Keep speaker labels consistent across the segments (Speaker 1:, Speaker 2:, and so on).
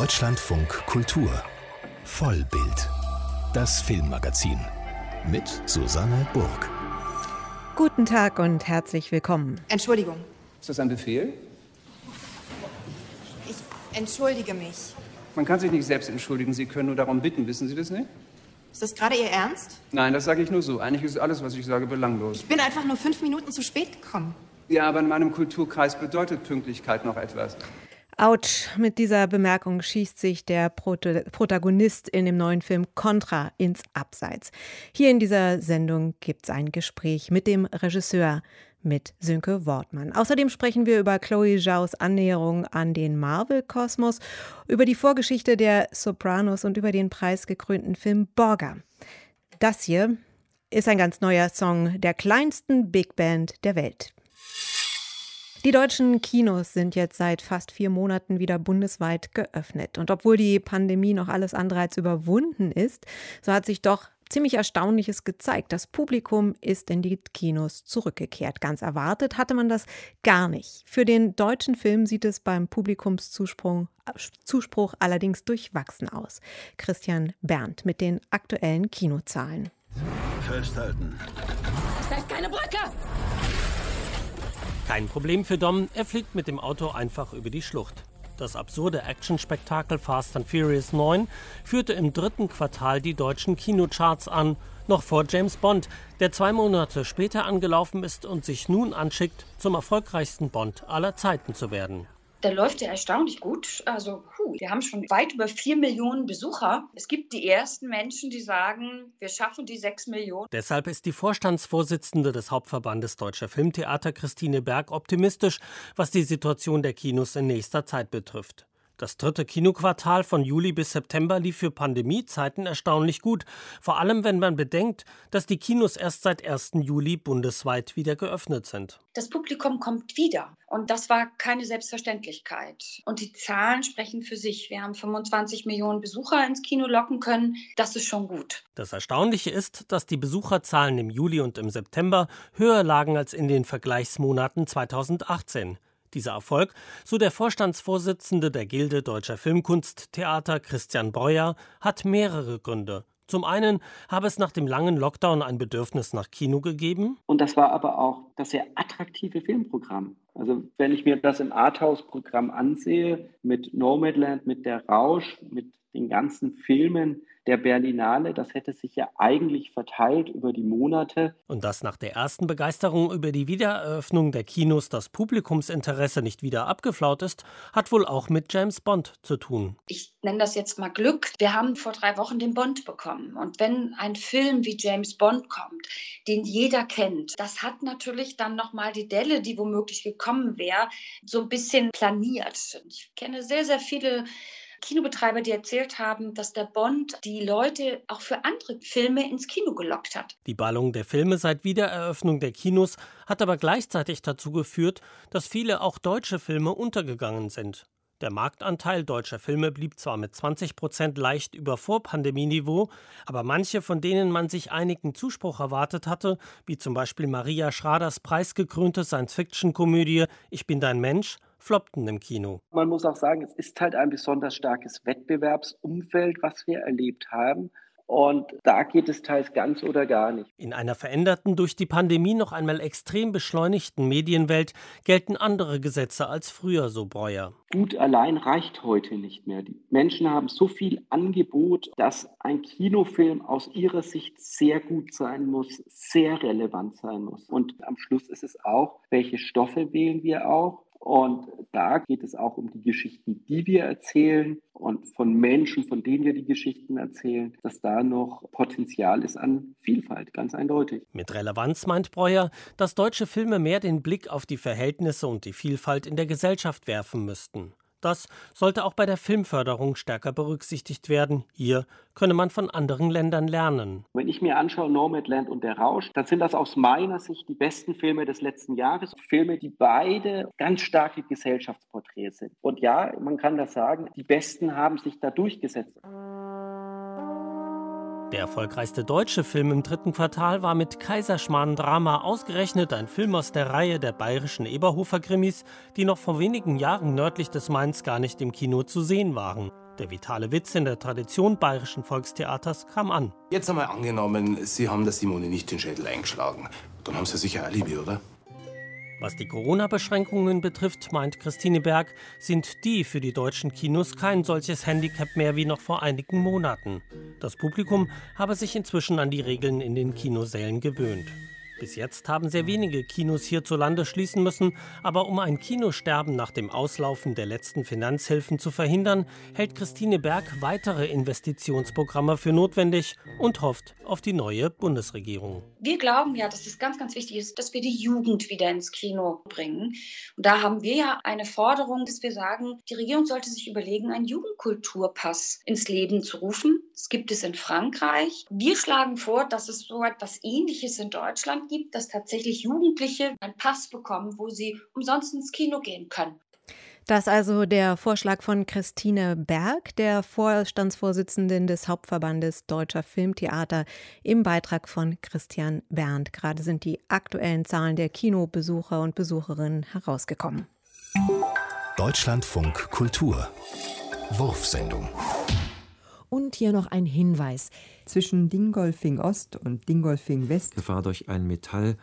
Speaker 1: Deutschlandfunk Kultur Vollbild. Das Filmmagazin mit Susanne Burg.
Speaker 2: Guten Tag und herzlich willkommen.
Speaker 3: Entschuldigung.
Speaker 4: Ist das ein Befehl?
Speaker 3: Ich entschuldige mich.
Speaker 4: Man kann sich nicht selbst entschuldigen, Sie können nur darum bitten, wissen Sie das nicht?
Speaker 3: Ist das gerade Ihr Ernst?
Speaker 4: Nein, das sage ich nur so. Eigentlich ist alles, was ich sage, belanglos.
Speaker 3: Ich bin einfach nur fünf Minuten zu spät gekommen.
Speaker 4: Ja, aber in meinem Kulturkreis bedeutet Pünktlichkeit noch etwas.
Speaker 2: Autsch, mit dieser Bemerkung schießt sich der Protagonist in dem neuen Film Contra ins Abseits. Hier in dieser Sendung gibt es ein Gespräch mit dem Regisseur, mit Sönke Wortmann. Außerdem sprechen wir über Chloe Zhaos Annäherung an den Marvel-Kosmos, über die Vorgeschichte der Sopranos und über den preisgekrönten Film Borger. Das hier ist ein ganz neuer Song der kleinsten Big Band der Welt. Die deutschen Kinos sind jetzt seit fast vier Monaten wieder bundesweit geöffnet. Und obwohl die Pandemie noch alles andere als überwunden ist, so hat sich doch ziemlich Erstaunliches gezeigt. Das Publikum ist in die Kinos zurückgekehrt. Ganz erwartet hatte man das gar nicht. Für den deutschen Film sieht es beim Publikumszuspruch Zuspruch allerdings durchwachsen aus. Christian Berndt mit den aktuellen Kinozahlen.
Speaker 5: Festhalten.
Speaker 6: Das ist keine Brücke!
Speaker 7: Kein Problem für Dom, er fliegt mit dem Auto einfach über die Schlucht. Das absurde Actionspektakel Fast and Furious 9 führte im dritten Quartal die deutschen Kinocharts an, noch vor James Bond, der zwei Monate später angelaufen ist und sich nun anschickt, zum erfolgreichsten Bond aller Zeiten zu werden.
Speaker 8: Der läuft ja erstaunlich gut. Also, puh, wir haben schon weit über vier Millionen Besucher. Es gibt die ersten Menschen, die sagen, wir schaffen die sechs Millionen.
Speaker 7: Deshalb ist die Vorstandsvorsitzende des Hauptverbandes Deutscher Filmtheater, Christine Berg, optimistisch, was die Situation der Kinos in nächster Zeit betrifft. Das dritte Kinoquartal von Juli bis September lief für Pandemiezeiten erstaunlich gut, vor allem wenn man bedenkt, dass die Kinos erst seit 1. Juli bundesweit wieder geöffnet sind.
Speaker 8: Das Publikum kommt wieder und das war keine Selbstverständlichkeit. Und die Zahlen sprechen für sich. Wir haben 25 Millionen Besucher ins Kino locken können. Das ist schon gut.
Speaker 7: Das Erstaunliche ist, dass die Besucherzahlen im Juli und im September höher lagen als in den Vergleichsmonaten 2018. Dieser Erfolg, so der Vorstandsvorsitzende der Gilde Deutscher Filmkunsttheater Christian Breuer, hat mehrere Gründe. Zum einen habe es nach dem langen Lockdown ein Bedürfnis nach Kino gegeben.
Speaker 9: Und das war aber auch das sehr attraktive Filmprogramm. Also wenn ich mir das im Arthouse-Programm ansehe, mit Nomadland, mit Der Rausch, mit den ganzen Filmen, der Berlinale, das hätte sich ja eigentlich verteilt über die Monate.
Speaker 7: Und dass nach der ersten Begeisterung über die Wiedereröffnung der Kinos das Publikumsinteresse nicht wieder abgeflaut ist, hat wohl auch mit James Bond zu tun.
Speaker 8: Ich nenne das jetzt mal Glück. Wir haben vor drei Wochen den Bond bekommen. Und wenn ein Film wie James Bond kommt, den jeder kennt, das hat natürlich dann nochmal die Delle, die womöglich gekommen wäre, so ein bisschen planiert. Ich kenne sehr, sehr viele Kinobetreiber, die erzählt haben, dass der Bond die Leute auch für andere Filme ins Kino gelockt hat.
Speaker 7: Die Ballung der Filme seit Wiedereröffnung der Kinos hat aber gleichzeitig dazu geführt, dass viele auch deutsche Filme untergegangen sind. Der Marktanteil deutscher Filme blieb zwar mit 20 Prozent leicht über Vorpandemieniveau, aber manche, von denen man sich einigen Zuspruch erwartet hatte, wie zum Beispiel Maria Schraders preisgekrönte Science-Fiction-Komödie Ich bin dein Mensch, floppten im Kino.
Speaker 9: Man muss auch sagen, es ist halt ein besonders starkes Wettbewerbsumfeld, was wir erlebt haben. Und da geht es teils ganz oder gar nicht.
Speaker 7: In einer veränderten, durch die Pandemie noch einmal extrem beschleunigten Medienwelt gelten andere Gesetze als früher, so Breuer.
Speaker 9: Gut allein reicht heute nicht mehr. Die Menschen haben so viel Angebot, dass ein Kinofilm aus ihrer Sicht sehr gut sein muss, sehr relevant sein muss. Und am Schluss ist es auch, welche Stoffe wählen wir auch und da geht es auch um die Geschichten, die wir erzählen und von Menschen, von denen wir die Geschichten erzählen, dass da noch Potenzial ist an Vielfalt, ganz eindeutig.
Speaker 7: Mit Relevanz meint Breuer, dass deutsche Filme mehr den Blick auf die Verhältnisse und die Vielfalt in der Gesellschaft werfen müssten. Das sollte auch bei der Filmförderung stärker berücksichtigt werden. Hier könne man von anderen Ländern lernen.
Speaker 9: Wenn ich mir anschaue Nomadland und Der Rausch, dann sind das aus meiner Sicht die besten Filme des letzten Jahres. Filme, die beide ganz starke Gesellschaftsporträts sind. Und ja, man kann das sagen, die besten haben sich da durchgesetzt.
Speaker 7: Der erfolgreichste deutsche Film im dritten Quartal war mit Kaiserschmarrn Drama ausgerechnet ein Film aus der Reihe der bayerischen Eberhofer Krimis, die noch vor wenigen Jahren nördlich des Mainz gar nicht im Kino zu sehen waren. Der vitale Witz in der Tradition bayerischen Volkstheaters kam an.
Speaker 10: Jetzt einmal angenommen, Sie haben der Simone nicht den Schädel eingeschlagen. Dann haben Sie sicher Alibi, oder?
Speaker 7: Was die Corona-Beschränkungen betrifft, meint Christine Berg, sind die für die deutschen Kinos kein solches Handicap mehr wie noch vor einigen Monaten. Das Publikum habe sich inzwischen an die Regeln in den Kinosälen gewöhnt. Bis jetzt haben sehr wenige Kinos hierzulande schließen müssen, aber um ein Kinosterben nach dem Auslaufen der letzten Finanzhilfen zu verhindern, hält Christine Berg weitere Investitionsprogramme für notwendig und hofft auf die neue Bundesregierung.
Speaker 8: Wir glauben ja, dass es ganz, ganz wichtig ist, dass wir die Jugend wieder ins Kino bringen. Und da haben wir ja eine Forderung, dass wir sagen, die Regierung sollte sich überlegen, einen Jugendkulturpass ins Leben zu rufen. Das gibt es in Frankreich. Wir schlagen vor, dass es so etwas Ähnliches in Deutschland gibt, dass tatsächlich Jugendliche einen Pass bekommen, wo sie umsonst ins Kino gehen können.
Speaker 2: Das also der Vorschlag von Christine Berg, der Vorstandsvorsitzenden des Hauptverbandes Deutscher Filmtheater, im Beitrag von Christian Berndt. Gerade sind die aktuellen Zahlen der Kinobesucher und Besucherinnen herausgekommen.
Speaker 1: Deutschlandfunk Kultur Wurfsendung.
Speaker 11: Und hier noch ein Hinweis.
Speaker 12: Zwischen Dingolfing Ost und Dingolfing West.
Speaker 13: Gefahr durch ein Metall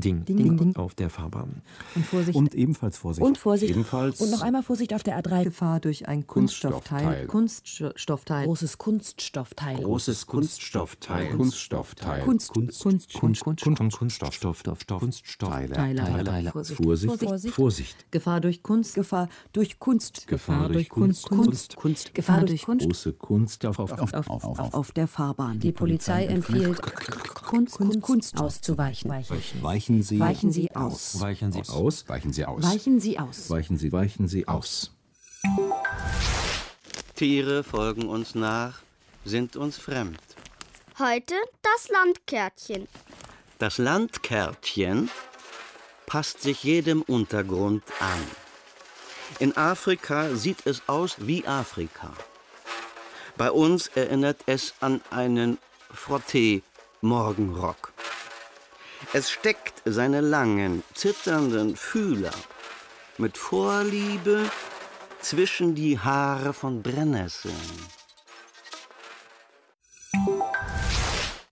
Speaker 13: Ding,
Speaker 12: Ding, Ding, Ding.
Speaker 13: auf der Fahrbahn.
Speaker 11: Und Vorsicht.
Speaker 14: Und ebenfalls Vorsicht.
Speaker 11: Und Vorsicht.
Speaker 13: Ebenfalls.
Speaker 11: Und noch einmal Vorsicht auf der A3.
Speaker 12: Gefahr durch ein Kunststoffteil.
Speaker 11: Kunststoffteil. Großes Kunststoffteil.
Speaker 13: Großes Kunststoffteil.
Speaker 14: Kunststoffteil.
Speaker 12: Kunst, Kunst, Kunst,
Speaker 14: Kunst,
Speaker 12: Kunst,
Speaker 14: Kunststoff,
Speaker 11: Kunststoffteile.
Speaker 12: Teile.
Speaker 11: Vorsicht.
Speaker 14: Vorsicht.
Speaker 11: Vorsicht. Gefahr durch Kunst.
Speaker 12: Gefahr durch Kunst.
Speaker 14: Gefahr durch Kunst.
Speaker 11: Kunst. Kunst. Gefahr durch Kunst.
Speaker 14: Große Kunst auf, auf, auf,
Speaker 12: Auf, auf, auf der Fahrbahn.
Speaker 11: Die Polizei empfiehlt, Kunst, Kunst, Kunst auszuweichen.
Speaker 14: Weichen Sie,
Speaker 11: Weichen Sie aus.
Speaker 13: Weichen Sie
Speaker 14: aus. Weichen Sie aus.
Speaker 11: Weichen Sie aus.
Speaker 14: Weichen Sie, weichen Sie aus.
Speaker 5: Tiere folgen uns nach, sind uns fremd.
Speaker 15: Heute das Landkärtchen.
Speaker 5: Das Landkärtchen passt sich jedem Untergrund an. In Afrika sieht es aus wie Afrika. Bei uns erinnert es an einen Frotté-Morgenrock. Es steckt seine langen, zitternden Fühler mit Vorliebe zwischen die Haare von Brennnesseln.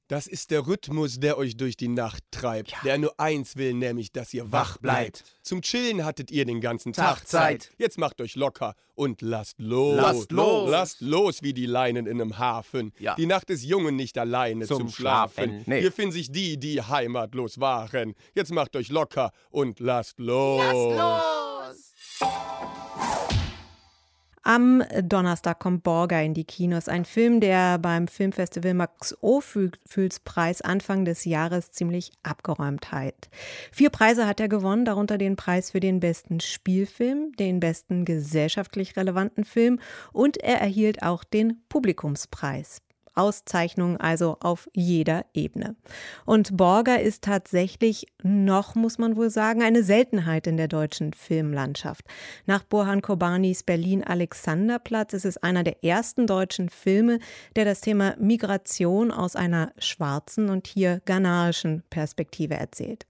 Speaker 16: Das ist der Rhythmus, der euch durch die Nacht treibt. Der nur eins will, nämlich, dass ihr wach bleibt. Zum Chillen hattet ihr den ganzen Tag,
Speaker 17: Tag Zeit.
Speaker 16: Jetzt macht euch locker und lasst los.
Speaker 17: Lasst los.
Speaker 16: Lasst los wie die Leinen in einem Hafen.
Speaker 17: Ja.
Speaker 16: Die Nacht ist jung und nicht alleine zum,
Speaker 17: Zum
Speaker 16: Schlafen.
Speaker 17: Schlafen. Nee.
Speaker 16: Hier finden sich die, die heimatlos waren. Jetzt macht euch locker und lasst los.
Speaker 2: Am Donnerstag kommt Borger in die Kinos, ein Film, der beim Filmfestival Max Ophüls Preis Anfang des Jahres ziemlich abgeräumt hat. Vier Preise hat er gewonnen, darunter den Preis für den besten Spielfilm, den besten gesellschaftlich relevanten Film und er erhielt auch den Publikumspreis. Auszeichnungen also auf jeder Ebene. Und Borger ist tatsächlich noch, muss man wohl sagen, eine Seltenheit in der deutschen Filmlandschaft. Nach Burhan Kobanis Berlin Alexanderplatz ist es einer der ersten deutschen Filme, der das Thema Migration aus einer schwarzen und hier ghanaischen Perspektive erzählt.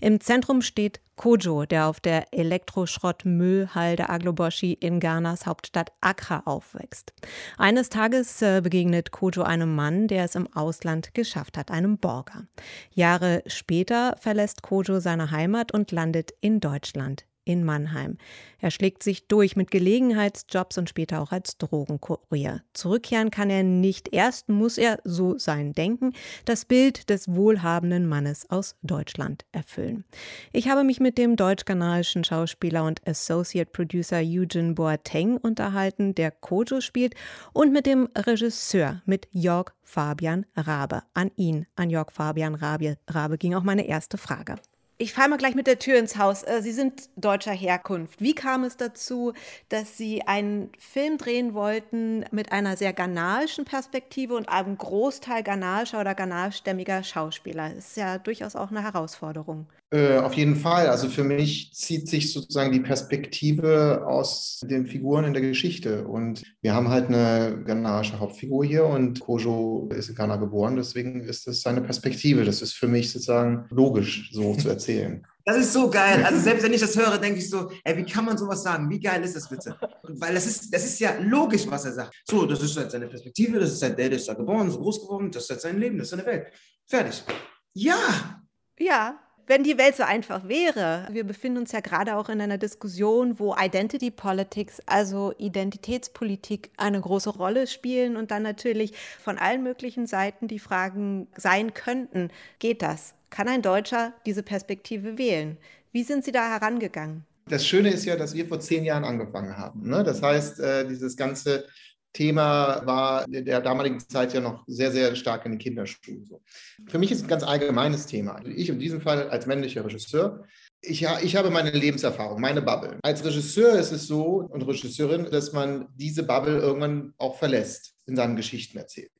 Speaker 2: Im Zentrum steht Kojo, der auf der Elektroschrottmüllhalde Agloboshi in Ghanas Hauptstadt Accra aufwächst. Eines Tages äh, begegnet Kojo einem Mann, der es im Ausland geschafft hat, einem Borger. Jahre später verlässt Kojo seine Heimat und landet in Deutschland in Mannheim. Er schlägt sich durch mit Gelegenheitsjobs und später auch als Drogenkurier. Zurückkehren kann er nicht. Erst muss er, so sein Denken, das Bild des wohlhabenden Mannes aus Deutschland erfüllen. Ich habe mich mit dem deutsch-kanadischen Schauspieler und Associate Producer Eugene Boateng unterhalten, der Kojo spielt, und mit dem Regisseur, mit Jörg Fabian Rabe. An ihn, an Jörg Fabian Rabe, Rabe ging auch meine erste Frage. Ich falle mal gleich mit der Tür ins Haus. Äh, Sie sind deutscher Herkunft. Wie kam es dazu, dass Sie einen Film drehen wollten mit einer sehr ghanaischen Perspektive und einem Großteil ghanaischer oder ghanastämmiger Schauspieler? Das ist ja durchaus auch eine Herausforderung.
Speaker 17: Äh, auf jeden Fall. Also für mich zieht sich sozusagen die Perspektive aus den Figuren in der Geschichte. Und wir haben halt eine ghanaische Hauptfigur hier und Kojo ist in Ghana geboren, deswegen ist das seine Perspektive. Das ist für mich sozusagen logisch, so zu erzählen.
Speaker 18: Das ist so geil. Also selbst wenn ich das höre, denke ich so, ey, wie kann man sowas sagen? Wie geil ist das bitte? Weil das ist, das ist ja logisch, was er sagt. So, das ist halt seine Perspektive, das ist halt der, der ist da geboren, so groß geworden, das ist halt sein Leben, das ist seine Welt. Fertig. Ja.
Speaker 2: Ja, wenn die Welt so einfach wäre. Wir befinden uns ja gerade auch in einer Diskussion, wo Identity Politics, also Identitätspolitik, eine große Rolle spielen und dann natürlich von allen möglichen Seiten die Fragen sein könnten, geht das? Kann ein Deutscher diese Perspektive wählen? Wie sind Sie da herangegangen?
Speaker 17: Das Schöne ist ja, dass wir vor zehn Jahren angefangen haben. Ne? Das heißt, äh, dieses ganze Thema war in der damaligen Zeit ja noch sehr, sehr stark in den Kinderschuhen. So. Für mich ist es ein ganz allgemeines Thema. Also ich in diesem Fall als männlicher Regisseur, ich, ich habe meine Lebenserfahrung, meine Bubble. Als Regisseur ist es so und Regisseurin, dass man diese Bubble irgendwann auch verlässt, in seinen Geschichten erzählt.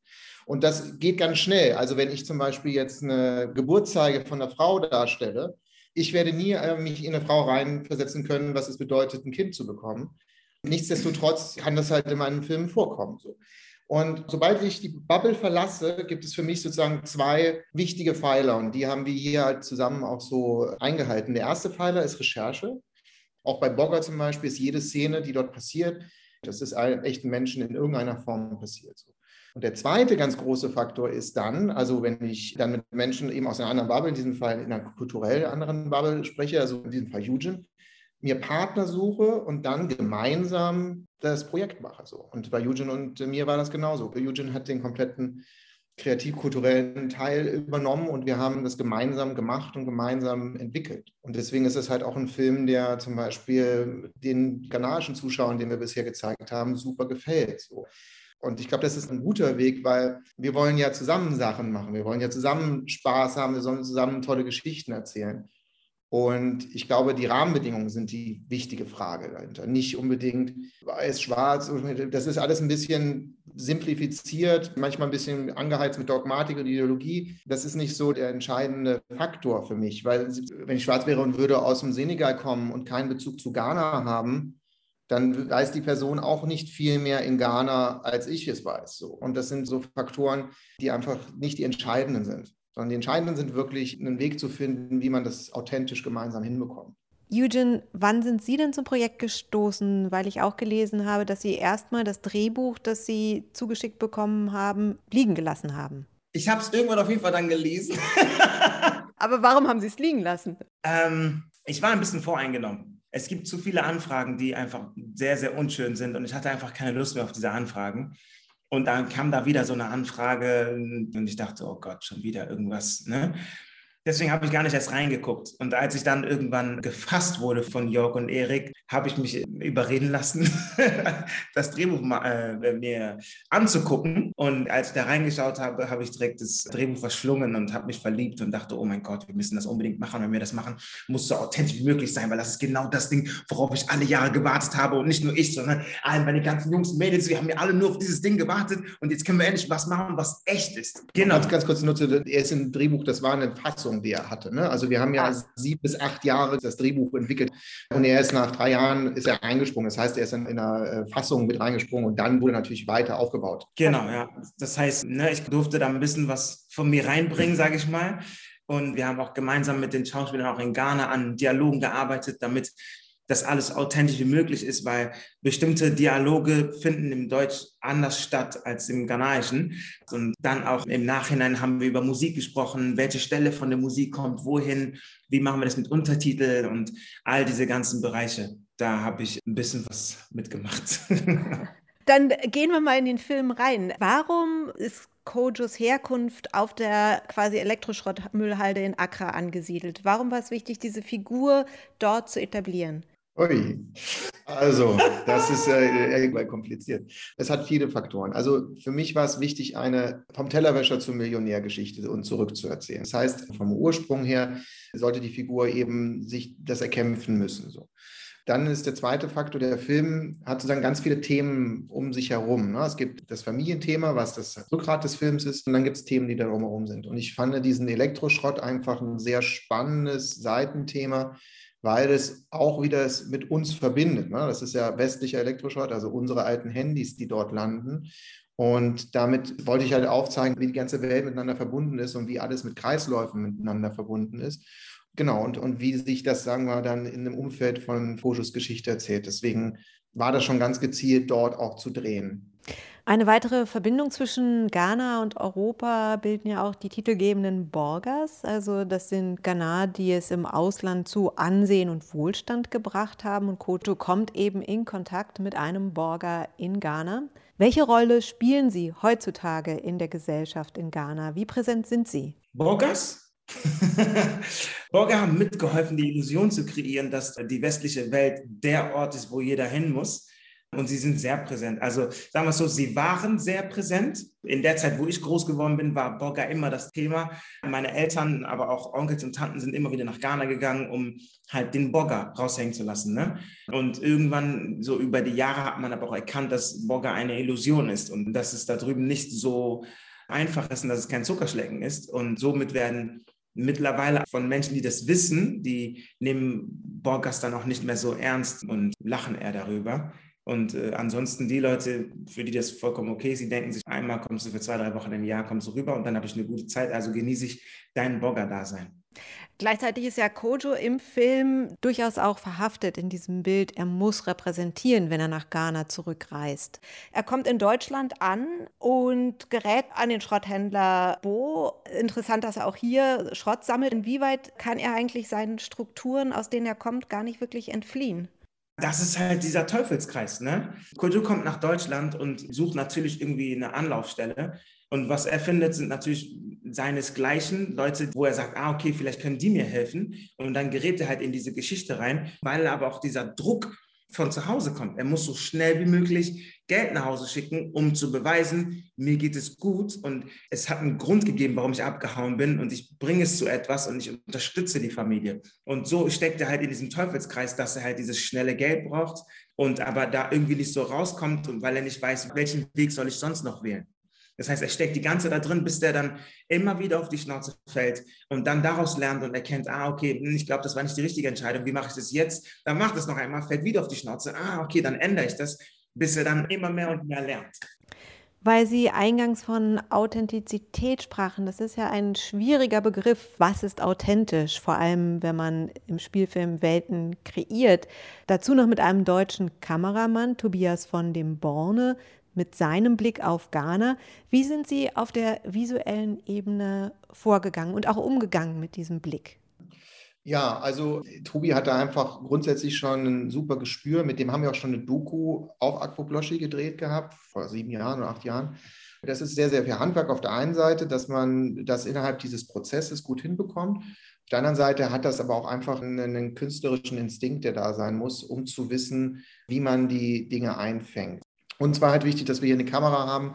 Speaker 17: Und das geht ganz schnell. Also wenn ich zum Beispiel jetzt eine Geburtszeige von einer Frau darstelle, ich werde nie äh, mich in eine Frau reinversetzen können, was es bedeutet, ein Kind zu bekommen. Nichtsdestotrotz kann das halt in meinen Filmen vorkommen. So. Und sobald ich die Bubble verlasse, gibt es für mich sozusagen zwei wichtige Pfeiler und die haben wir hier halt zusammen auch so eingehalten. Der erste Pfeiler ist Recherche. Auch bei Bogger zum Beispiel ist jede Szene, die dort passiert, das ist echten Menschen in irgendeiner Form passiert. Und der zweite ganz große Faktor ist dann, also wenn ich dann mit Menschen eben aus einer anderen Bubble, in diesem Fall in einer kulturell anderen Bubble spreche, also in diesem Fall Eugen, mir Partner suche und dann gemeinsam das Projekt mache. So. Und bei Eugen und mir war das genauso. Eugen hat den kompletten kreativ-kulturellen Teil übernommen und wir haben das gemeinsam gemacht und gemeinsam entwickelt. Und deswegen ist es halt auch ein Film, der zum Beispiel den ghanaischen Zuschauern, den wir bisher gezeigt haben, super gefällt. So. Und ich glaube, das ist ein guter Weg, weil wir wollen ja zusammen Sachen machen. Wir wollen ja zusammen Spaß haben, wir sollen zusammen tolle Geschichten erzählen. Und ich glaube, die Rahmenbedingungen sind die wichtige Frage dahinter. Nicht unbedingt weiß, schwarz, das ist alles ein bisschen simplifiziert, manchmal ein bisschen angeheizt mit Dogmatik und Ideologie. Das ist nicht so der entscheidende Faktor für mich, weil wenn ich schwarz wäre und würde aus dem Senegal kommen und keinen Bezug zu Ghana haben, dann weiß die Person auch nicht viel mehr in Ghana, als ich es weiß. Und das sind so Faktoren, die einfach nicht die entscheidenden sind sondern die entscheidenden sind wirklich, einen Weg zu finden, wie man das authentisch gemeinsam hinbekommt.
Speaker 2: Eugen, wann sind Sie denn zum Projekt gestoßen? Weil ich auch gelesen habe, dass Sie erstmal das Drehbuch, das Sie zugeschickt bekommen haben, liegen gelassen haben.
Speaker 18: Ich habe es irgendwann auf jeden Fall dann gelesen.
Speaker 2: Aber warum haben Sie es liegen lassen?
Speaker 18: Ähm, ich war ein bisschen voreingenommen. Es gibt zu viele Anfragen, die einfach sehr, sehr unschön sind und ich hatte einfach keine Lust mehr auf diese Anfragen. Und dann kam da wieder so eine Anfrage und ich dachte, oh Gott, schon wieder irgendwas. Ne? Deswegen habe ich gar nicht erst reingeguckt. Und als ich dann irgendwann gefasst wurde von Jörg und Erik, habe ich mich überreden lassen, das Drehbuch mal, äh, mir anzugucken. Und als ich da reingeschaut habe, habe ich direkt das Drehbuch verschlungen und habe mich verliebt und dachte, oh mein Gott, wir müssen das unbedingt machen. Wenn wir das machen, muss so authentisch wie möglich sein, weil das ist genau das Ding, worauf ich alle Jahre gewartet habe. Und nicht nur ich, sondern alle meine ganzen Jungs und Mädels, wir haben ja alle nur auf dieses Ding gewartet. Und jetzt können wir endlich was machen, was echt ist.
Speaker 17: Genau. Ganz, ganz kurz nutze, er ist im Drehbuch, das war eine Fassung die er hatte. Ne? Also wir haben ja sieben bis acht Jahre das Drehbuch entwickelt und er ist nach drei Jahren ist er eingesprungen. Das heißt, er ist in, in einer äh, Fassung mit reingesprungen und dann wurde natürlich weiter aufgebaut.
Speaker 18: Genau, ja. Das heißt, ne, ich durfte da ein bisschen was von mir reinbringen, sage ich mal. Und wir haben auch gemeinsam mit den Schauspielern auch in Ghana an Dialogen gearbeitet, damit das alles authentisch wie möglich ist, weil bestimmte Dialoge finden im Deutsch anders statt als im Ghanaischen. Und dann auch im Nachhinein haben wir über Musik gesprochen, welche Stelle von der Musik kommt, wohin, wie machen wir das mit Untertiteln und all diese ganzen Bereiche. Da habe ich ein bisschen was mitgemacht.
Speaker 2: Dann gehen wir mal in den Film rein. Warum ist Kojos Herkunft auf der quasi Elektroschrottmüllhalde in Accra angesiedelt? Warum war es wichtig, diese Figur dort zu etablieren?
Speaker 17: Ui, also das ist äh, irgendwann kompliziert. Es hat viele Faktoren. Also für mich war es wichtig, eine vom Tellerwäscher zur Millionärgeschichte und zurückzuerzählen. Das heißt, vom Ursprung her sollte die Figur eben sich das erkämpfen müssen. So. Dann ist der zweite Faktor, der Film hat sozusagen ganz viele Themen um sich herum. Ne? Es gibt das Familienthema, was das Rückgrat des Films ist, und dann gibt es Themen, die da drumherum sind. Und ich fand diesen Elektroschrott einfach ein sehr spannendes Seitenthema, weil es auch wieder es mit uns verbindet. Ne? Das ist ja westlicher Elektroschrott, also unsere alten Handys, die dort landen. Und damit wollte ich halt aufzeigen, wie die ganze Welt miteinander verbunden ist und wie alles mit Kreisläufen miteinander verbunden ist. Genau, und, und wie sich das, sagen wir, dann in dem Umfeld von Fojos Geschichte erzählt. Deswegen war das schon ganz gezielt, dort auch zu drehen.
Speaker 2: Eine weitere Verbindung zwischen Ghana und Europa bilden ja auch die titelgebenden Borgers. Also das sind Ghana, die es im Ausland zu Ansehen und Wohlstand gebracht haben. Und Koto kommt eben in Kontakt mit einem Borger in Ghana. Welche Rolle spielen sie heutzutage in der Gesellschaft in Ghana? Wie präsent sind sie?
Speaker 18: Borgers? Borger haben mitgeholfen, die Illusion zu kreieren, dass die westliche Welt der Ort ist, wo jeder hin muss. Und sie sind sehr präsent. Also sagen wir es so, sie waren sehr präsent. In der Zeit, wo ich groß geworden bin, war Borga immer das Thema. Meine Eltern, aber auch Onkels und Tanten sind immer wieder nach Ghana gegangen, um halt den Borga raushängen zu lassen. Ne? Und irgendwann, so über die Jahre, hat man aber auch erkannt, dass Borga eine Illusion ist und dass es da drüben nicht so einfach ist und dass es kein Zuckerschlecken ist. Und somit werden mittlerweile von Menschen, die das wissen, die nehmen Borgas dann auch nicht mehr so ernst und lachen eher darüber. Und äh, ansonsten die Leute, für die das vollkommen okay ist, die denken sich, einmal kommst du für zwei, drei Wochen im Jahr, kommst du rüber und dann habe ich eine gute Zeit, also genieße ich dein Bogger-Dasein.
Speaker 2: Gleichzeitig ist ja Kojo im Film durchaus auch verhaftet in diesem Bild. Er muss repräsentieren, wenn er nach Ghana zurückreist. Er kommt in Deutschland an und gerät an den Schrotthändler Bo. Interessant, dass er auch hier Schrott sammelt. Inwieweit kann er eigentlich seinen Strukturen, aus denen er kommt, gar nicht wirklich entfliehen?
Speaker 18: Das ist halt dieser Teufelskreis. Ne? Kojo kommt nach Deutschland und sucht natürlich irgendwie eine Anlaufstelle. Und was er findet, sind natürlich seinesgleichen Leute, wo er sagt, ah, okay, vielleicht können die mir helfen. Und dann gerät er halt in diese Geschichte rein, weil aber auch dieser Druck von zu Hause kommt. Er muss so schnell wie möglich Geld nach Hause schicken, um zu beweisen, mir geht es gut und es hat einen Grund gegeben, warum ich abgehauen bin und ich bringe es zu etwas und ich unterstütze die Familie. Und so steckt er halt in diesem Teufelskreis, dass er halt dieses schnelle Geld braucht und aber da irgendwie nicht so rauskommt und weil er nicht weiß, welchen Weg soll ich sonst noch wählen. Das heißt, er steckt die ganze da drin, bis der dann immer wieder auf die Schnauze fällt und dann daraus lernt und erkennt, ah, okay, hm, ich glaube, das war nicht die richtige Entscheidung. Wie mache ich das jetzt? Dann macht es noch einmal, fällt wieder auf die Schnauze. Ah, okay, dann ändere ich das, bis er dann immer mehr und mehr lernt.
Speaker 2: Weil Sie eingangs von Authentizität sprachen, das ist ja ein schwieriger Begriff. Was ist authentisch? Vor allem, wenn man im Spielfilm Welten kreiert. Dazu noch mit einem deutschen Kameramann, Tobias von dem Borne, mit seinem Blick auf Ghana. Wie sind Sie auf der visuellen Ebene vorgegangen und auch umgegangen mit diesem Blick?
Speaker 17: Ja, also Tobi hatte einfach grundsätzlich schon ein super Gespür. Mit dem haben wir auch schon eine Doku auf Aquabloschi gedreht gehabt, vor sieben Jahren oder acht Jahren. Das ist sehr, sehr viel Handwerk auf der einen Seite, dass man das innerhalb dieses Prozesses gut hinbekommt. Auf der anderen Seite hat das aber auch einfach einen, einen künstlerischen Instinkt, der da sein muss, um zu wissen, wie man die Dinge einfängt. Und zwar halt wichtig, dass wir hier eine Kamera haben,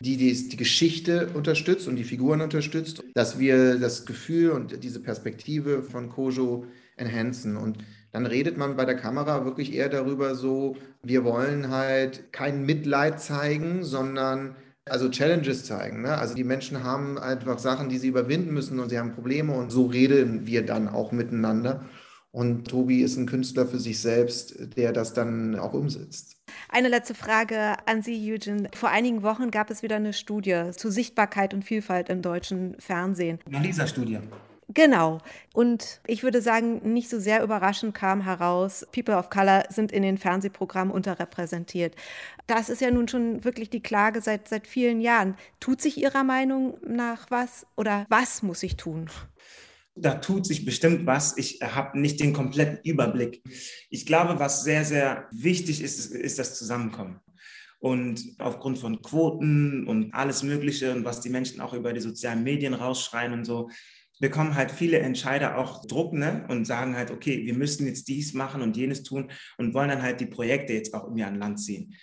Speaker 17: die, die die Geschichte unterstützt und die Figuren unterstützt, dass wir das Gefühl und diese Perspektive von Kojo enhancen. Und dann redet man bei der Kamera wirklich eher darüber so, wir wollen halt kein Mitleid zeigen, sondern also Challenges zeigen. Ne? Also die Menschen haben einfach Sachen, die sie überwinden müssen und sie haben Probleme und so reden wir dann auch miteinander. Und Tobi ist ein Künstler für sich selbst, der das dann auch umsetzt.
Speaker 2: Eine letzte Frage an Sie, Eugene. Vor einigen Wochen gab es wieder eine Studie zu Sichtbarkeit und Vielfalt im deutschen Fernsehen.
Speaker 18: Nach dieser Studie.
Speaker 2: Genau. Und ich würde sagen, nicht so sehr überraschend kam heraus, People of Color sind in den Fernsehprogrammen unterrepräsentiert. Das ist ja nun schon wirklich die Klage seit, seit vielen Jahren. Tut sich Ihrer Meinung nach was oder was muss ich tun?
Speaker 18: Da tut sich bestimmt was. Ich habe nicht den kompletten Überblick. Ich glaube, was sehr, sehr wichtig ist, ist das Zusammenkommen. Und aufgrund von Quoten und alles Mögliche und was die Menschen auch über die sozialen Medien rausschreien und so, bekommen halt viele Entscheider auch Druck ne? und sagen halt, okay, wir müssen jetzt dies machen und jenes tun und wollen dann halt die Projekte jetzt auch irgendwie an Land ziehen.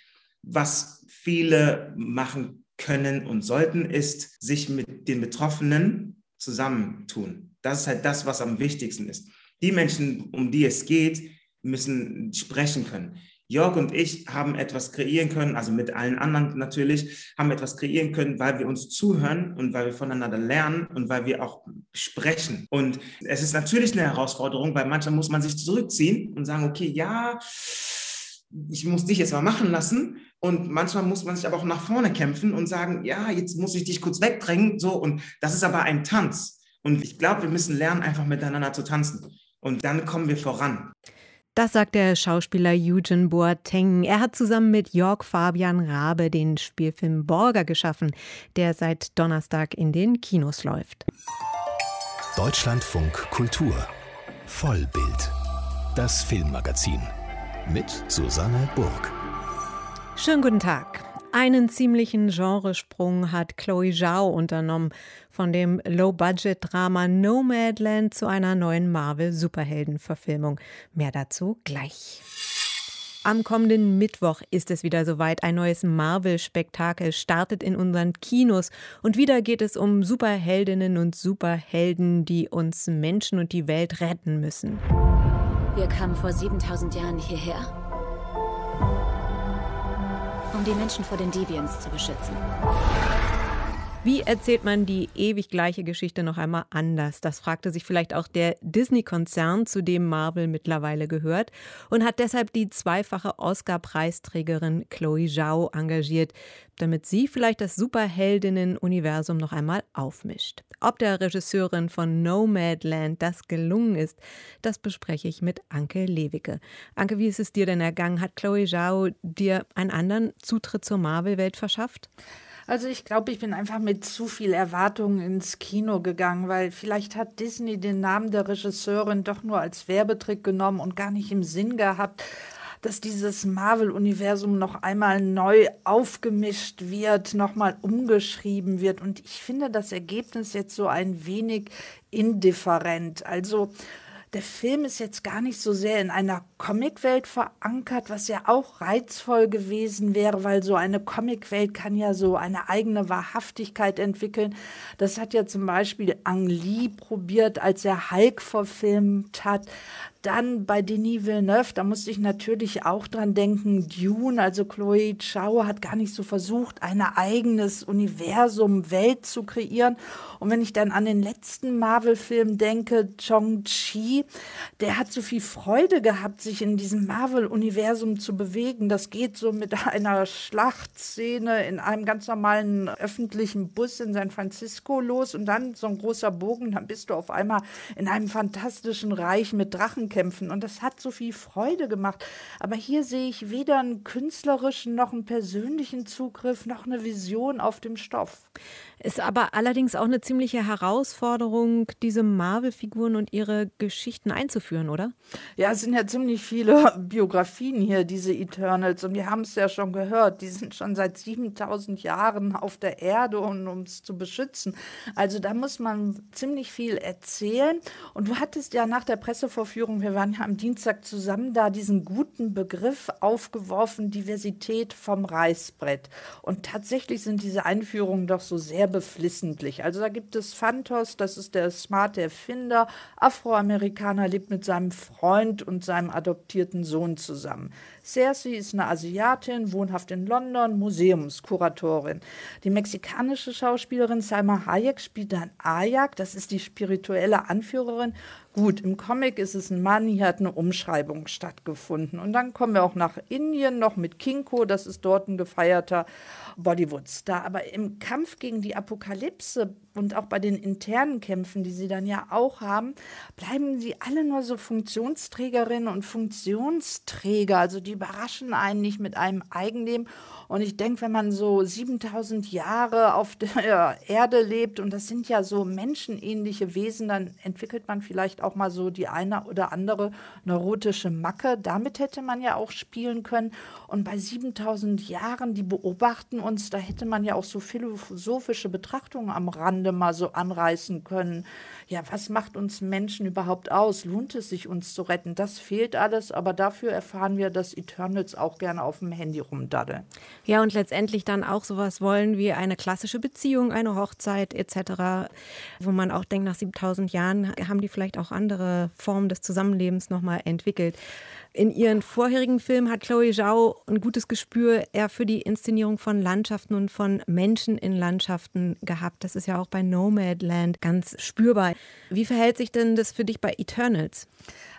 Speaker 18: Was viele machen können und sollten, ist, sich mit den Betroffenen zusammentun. Das ist halt das, was am wichtigsten ist. Die Menschen, um die es geht, müssen sprechen können. Jörg und ich haben etwas kreieren können, also mit allen anderen natürlich, haben etwas kreieren können, weil wir uns zuhören und weil wir voneinander lernen und weil wir auch sprechen. Und es ist natürlich eine Herausforderung, weil manchmal muss man sich zurückziehen und sagen, okay, ja, ich muss dich jetzt mal machen lassen. Und manchmal muss man sich aber auch nach vorne kämpfen und sagen, ja, jetzt muss ich dich kurz wegdrängen. So, und das ist aber ein Tanz. Und ich glaube, wir müssen lernen, einfach miteinander zu tanzen. Und dann kommen wir voran.
Speaker 2: Das sagt der Schauspieler Eugen Boateng. Er hat zusammen mit Jörg Fabian Rabe den Spielfilm Borger geschaffen, der seit Donnerstag in den Kinos läuft.
Speaker 1: Deutschlandfunk Kultur Vollbild. Das Filmmagazin mit Susanne Burg.
Speaker 2: Schönen guten Tag. Einen ziemlichen Genresprung hat Chloe Zhao unternommen, von dem Low-Budget-Drama Nomadland zu einer neuen Marvel-Superhelden-Verfilmung. Mehr dazu gleich. Am kommenden Mittwoch ist es wieder soweit. Ein neues Marvel-Spektakel startet in unseren Kinos. Und wieder geht es um Superheldinnen und Superhelden, die uns Menschen und die Welt retten müssen.
Speaker 19: Wir kamen vor 7000 Jahren hierher, um die Menschen vor den Deviants zu beschützen.
Speaker 2: Wie erzählt man die ewig gleiche Geschichte noch einmal anders? Das fragte sich vielleicht auch der Disney-Konzern, zu dem Marvel mittlerweile gehört, und hat deshalb die zweifache Oscar-Preisträgerin Chloe Zhao engagiert, damit sie vielleicht das Superheldinnen-Universum noch einmal aufmischt. Ob der Regisseurin von Nomadland das gelungen ist, das bespreche ich mit Anke Lewicke. Anke, wie ist es dir denn ergangen? Hat Chloe Zhao dir einen anderen Zutritt zur Marvel-Welt verschafft?
Speaker 20: Also ich glaube, ich bin einfach mit zu viel Erwartungen ins Kino gegangen, weil vielleicht hat Disney den Namen der Regisseurin doch nur als Werbetrick genommen und gar nicht im Sinn gehabt, dass dieses Marvel-Universum noch einmal neu aufgemischt wird, nochmal umgeschrieben wird. Und ich finde das Ergebnis jetzt so ein wenig indifferent. Also der Film ist jetzt gar nicht so sehr in einer Comicwelt verankert, was ja auch reizvoll gewesen wäre, weil so eine Comicwelt kann ja so eine eigene Wahrhaftigkeit entwickeln. Das hat ja zum Beispiel Ang Lee probiert, als er Hulk verfilmt hat. Dann bei Denis Villeneuve, da musste ich natürlich auch dran denken, Dune, also Chloe Zhao hat gar nicht so versucht, ein eigenes Universum, Welt zu kreieren. Und wenn ich dann an den letzten Marvel-Film denke, Chong-Chi, der hat so viel Freude gehabt, sich in diesem Marvel-Universum zu bewegen. Das geht so mit einer Schlachtszene in einem ganz normalen öffentlichen Bus in San Francisco los und dann so ein großer Bogen, dann bist du auf einmal in einem fantastischen Reich mit Drachen kämpfen. Und das hat so viel Freude gemacht. Aber hier sehe ich weder einen künstlerischen noch einen persönlichen Zugriff noch eine Vision auf dem Stoff.
Speaker 2: Ist aber allerdings auch eine ziemliche Herausforderung, diese Marvel-Figuren und ihre Geschichten einzuführen, oder?
Speaker 20: Ja, es sind ja ziemlich viele Biografien hier, diese Eternals. Und wir haben es ja schon gehört, die sind schon seit 7000 Jahren auf der Erde, um uns zu beschützen. Also da muss man ziemlich viel erzählen. Und du hattest ja nach der Pressevorführung, wir waren ja am Dienstag zusammen da, diesen guten Begriff aufgeworfen, Diversität vom Reißbrett. Und tatsächlich sind diese Einführungen doch so sehr beflissentlich. Also da gibt es Phantos, das ist der smarte Erfinder, Afroamerikaner, lebt mit seinem Freund und seinem adoptierten Sohn zusammen. Cersei ist eine Asiatin, wohnhaft in London, Museumskuratorin. Die mexikanische Schauspielerin Salma Hayek spielt dann Ayak, das ist die spirituelle Anführerin. Gut, im Comic ist es ein Mann, hier hat eine Umschreibung stattgefunden. Und dann kommen wir auch nach Indien noch mit Kinko, das ist dort ein gefeierter Bollywood-Star. Aber im Kampf gegen die Apokalypse und auch bei den internen Kämpfen, die sie dann ja auch haben, bleiben sie alle nur so Funktionsträgerinnen und Funktionsträger. Also die überraschen einen nicht mit einem Eigenleben. Und ich denke, wenn man so 7000 Jahre auf der Erde lebt und das sind ja so menschenähnliche Wesen, dann entwickelt man vielleicht auch mal so die eine oder andere neurotische Macke. Damit hätte man ja auch spielen können. Und bei 7000 Jahren, die beobachten uns, da hätte man ja auch so philosophische Betrachtungen am Rande mal so anreißen können. Ja, was macht uns Menschen überhaupt aus? Lohnt es sich, uns zu retten? Das fehlt alles, aber dafür erfahren wir, dass Eternals auch gerne auf dem Handy rumdaddeln.
Speaker 2: Ja, und letztendlich dann auch sowas wollen wie eine klassische Beziehung, eine Hochzeit etc., wo man auch denkt, nach 7000 Jahren haben die vielleicht auch andere Formen des Zusammenlebens nochmal entwickelt. In ihren vorherigen Filmen hat Chloe Zhao ein gutes Gespür eher für die Inszenierung von Landschaften und von Menschen in Landschaften gehabt. Das ist ja auch bei Nomadland ganz spürbar. Wie verhält sich denn das für dich bei Eternals?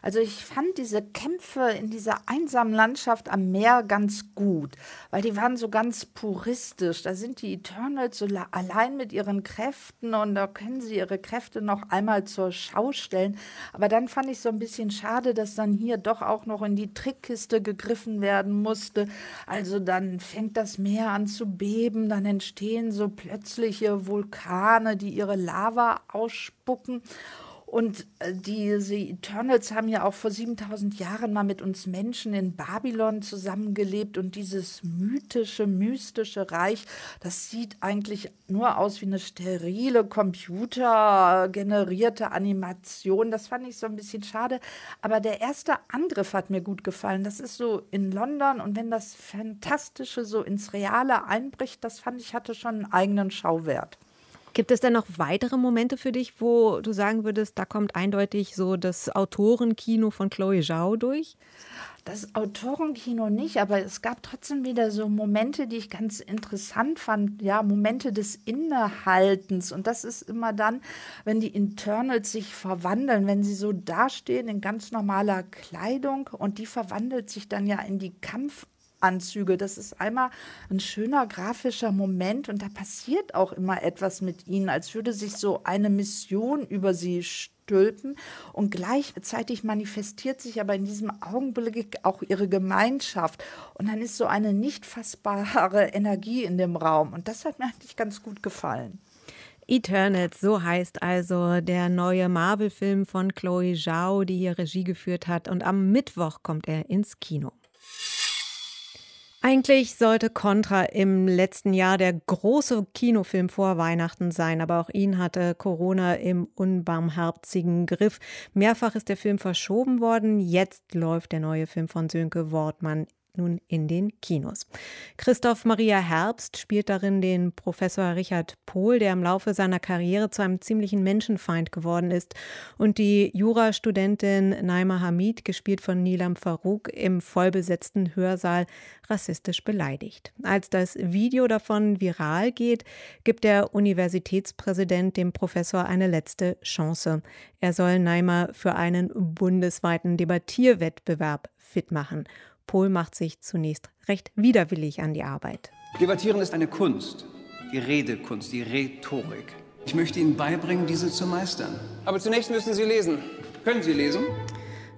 Speaker 20: Also ich fand diese Kämpfe in dieser einsamen Landschaft am Meer ganz gut, weil die waren so ganz puristisch. Da sind die Eternals so allein mit ihren Kräften und da können sie ihre Kräfte noch einmal zur Schau stellen. Aber dann fand ich so ein bisschen schade, dass dann hier doch auch noch in die Trickkiste gegriffen werden musste. Also dann fängt das Meer an zu beben, dann entstehen so plötzliche Vulkane, die ihre Lava ausspucken. Und äh, diese Eternals haben ja auch vor 7000 Jahren mal mit uns Menschen in Babylon zusammengelebt. Und dieses mythische, mystische Reich, das sieht eigentlich nur aus wie eine sterile, computergenerierte Animation. Das fand ich so ein bisschen schade. Aber der erste Angriff hat mir gut gefallen. Das ist so in London. Und wenn das Fantastische so ins Reale einbricht, das fand ich, hatte schon einen eigenen Schauwert.
Speaker 2: Gibt es denn noch weitere Momente für dich, wo du sagen würdest, da kommt eindeutig so das Autorenkino von Chloe Zhao durch?
Speaker 20: Das Autorenkino nicht, aber es gab trotzdem wieder so Momente, die ich ganz interessant fand. Ja, Momente des Innehaltens. Und das ist immer dann, wenn die Internals sich verwandeln, wenn sie so dastehen in ganz normaler Kleidung und die verwandelt sich dann ja in die Kampf Anzüge. Das ist einmal ein schöner grafischer Moment und da passiert auch immer etwas mit ihnen, als würde sich so eine Mission über sie stülpen und gleichzeitig manifestiert sich aber in diesem Augenblick auch ihre Gemeinschaft und dann ist so eine nicht fassbare Energie in dem Raum und das hat mir eigentlich ganz gut gefallen.
Speaker 2: Eternals, so heißt also der neue Marvel-Film von Chloe Zhao, die hier Regie geführt hat. Und am Mittwoch kommt er ins Kino. Eigentlich sollte Contra im letzten Jahr der große Kinofilm vor Weihnachten sein, aber auch ihn hatte Corona im unbarmherzigen Griff. Mehrfach ist der Film verschoben worden. Jetzt läuft der neue Film von Sönke Wortmann nun in den Kinos. Christoph Maria Herbst spielt darin den Professor Richard Pohl, der im Laufe seiner Karriere zu einem ziemlichen Menschenfeind geworden ist und die Jurastudentin Naima Hamid, gespielt von Nilam Farouk, im vollbesetzten Hörsaal rassistisch beleidigt. Als das Video davon viral geht, gibt der Universitätspräsident dem Professor eine letzte Chance. Er soll Naima für einen bundesweiten Debattierwettbewerb fit machen. Pohl macht sich zunächst recht widerwillig an die Arbeit.
Speaker 4: Debattieren ist eine Kunst, die Redekunst, die Rhetorik. Ich möchte Ihnen beibringen, diese zu meistern. Aber zunächst müssen Sie lesen. Können Sie lesen?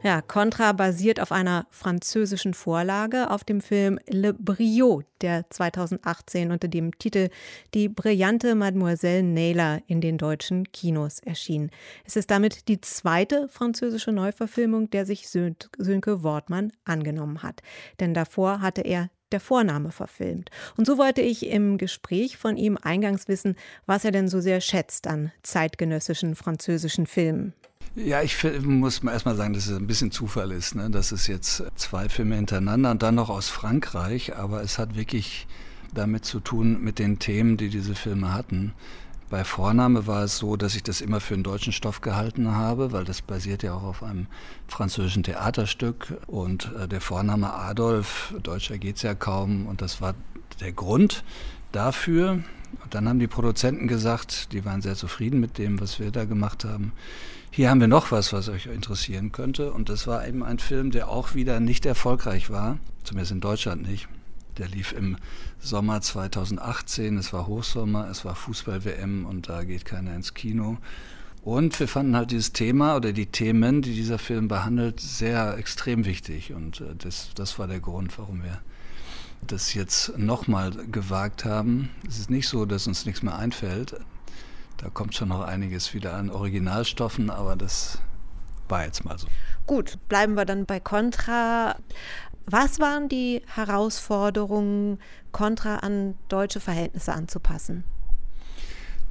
Speaker 2: Ja, Contra basiert auf einer französischen Vorlage auf dem Film Le Brio, der 2018 unter dem Titel Die brillante Mademoiselle Naylor in den deutschen Kinos erschien. Es ist damit die zweite französische Neuverfilmung, der sich Sönke Wortmann angenommen hat. Denn davor hatte er der Vorname verfilmt. Und so wollte ich im Gespräch von ihm eingangs wissen, was er denn so sehr schätzt an zeitgenössischen französischen Filmen.
Speaker 21: Ja, ich muss mal erstmal sagen, dass es ein bisschen Zufall ist, ne? dass es jetzt zwei Filme hintereinander und dann noch aus Frankreich, aber es hat wirklich damit zu tun mit den Themen, die diese Filme hatten. Bei Vorname war es so, dass ich das immer für einen deutschen Stoff gehalten habe, weil das basiert ja auch auf einem französischen Theaterstück und äh, der Vorname Adolf, deutscher geht's ja kaum und das war der Grund dafür. Und dann haben die Produzenten gesagt, die waren sehr zufrieden mit dem, was wir da gemacht haben hier haben wir noch was, was euch interessieren könnte. Und das war eben ein Film, der auch wieder nicht erfolgreich war, zumindest in Deutschland nicht. Der lief im Sommer 2018, es war Hochsommer, es war Fußball-WM und da geht keiner ins Kino. Und wir fanden halt dieses Thema oder die Themen, die dieser Film behandelt, sehr extrem wichtig. Und äh, das, das war der Grund, warum wir das jetzt nochmal gewagt haben. Es ist nicht so, dass uns nichts mehr einfällt. Da kommt schon noch einiges wieder an Originalstoffen, aber das war jetzt mal so.
Speaker 2: Gut, bleiben wir dann bei Contra. Was waren die Herausforderungen, Contra an deutsche Verhältnisse anzupassen?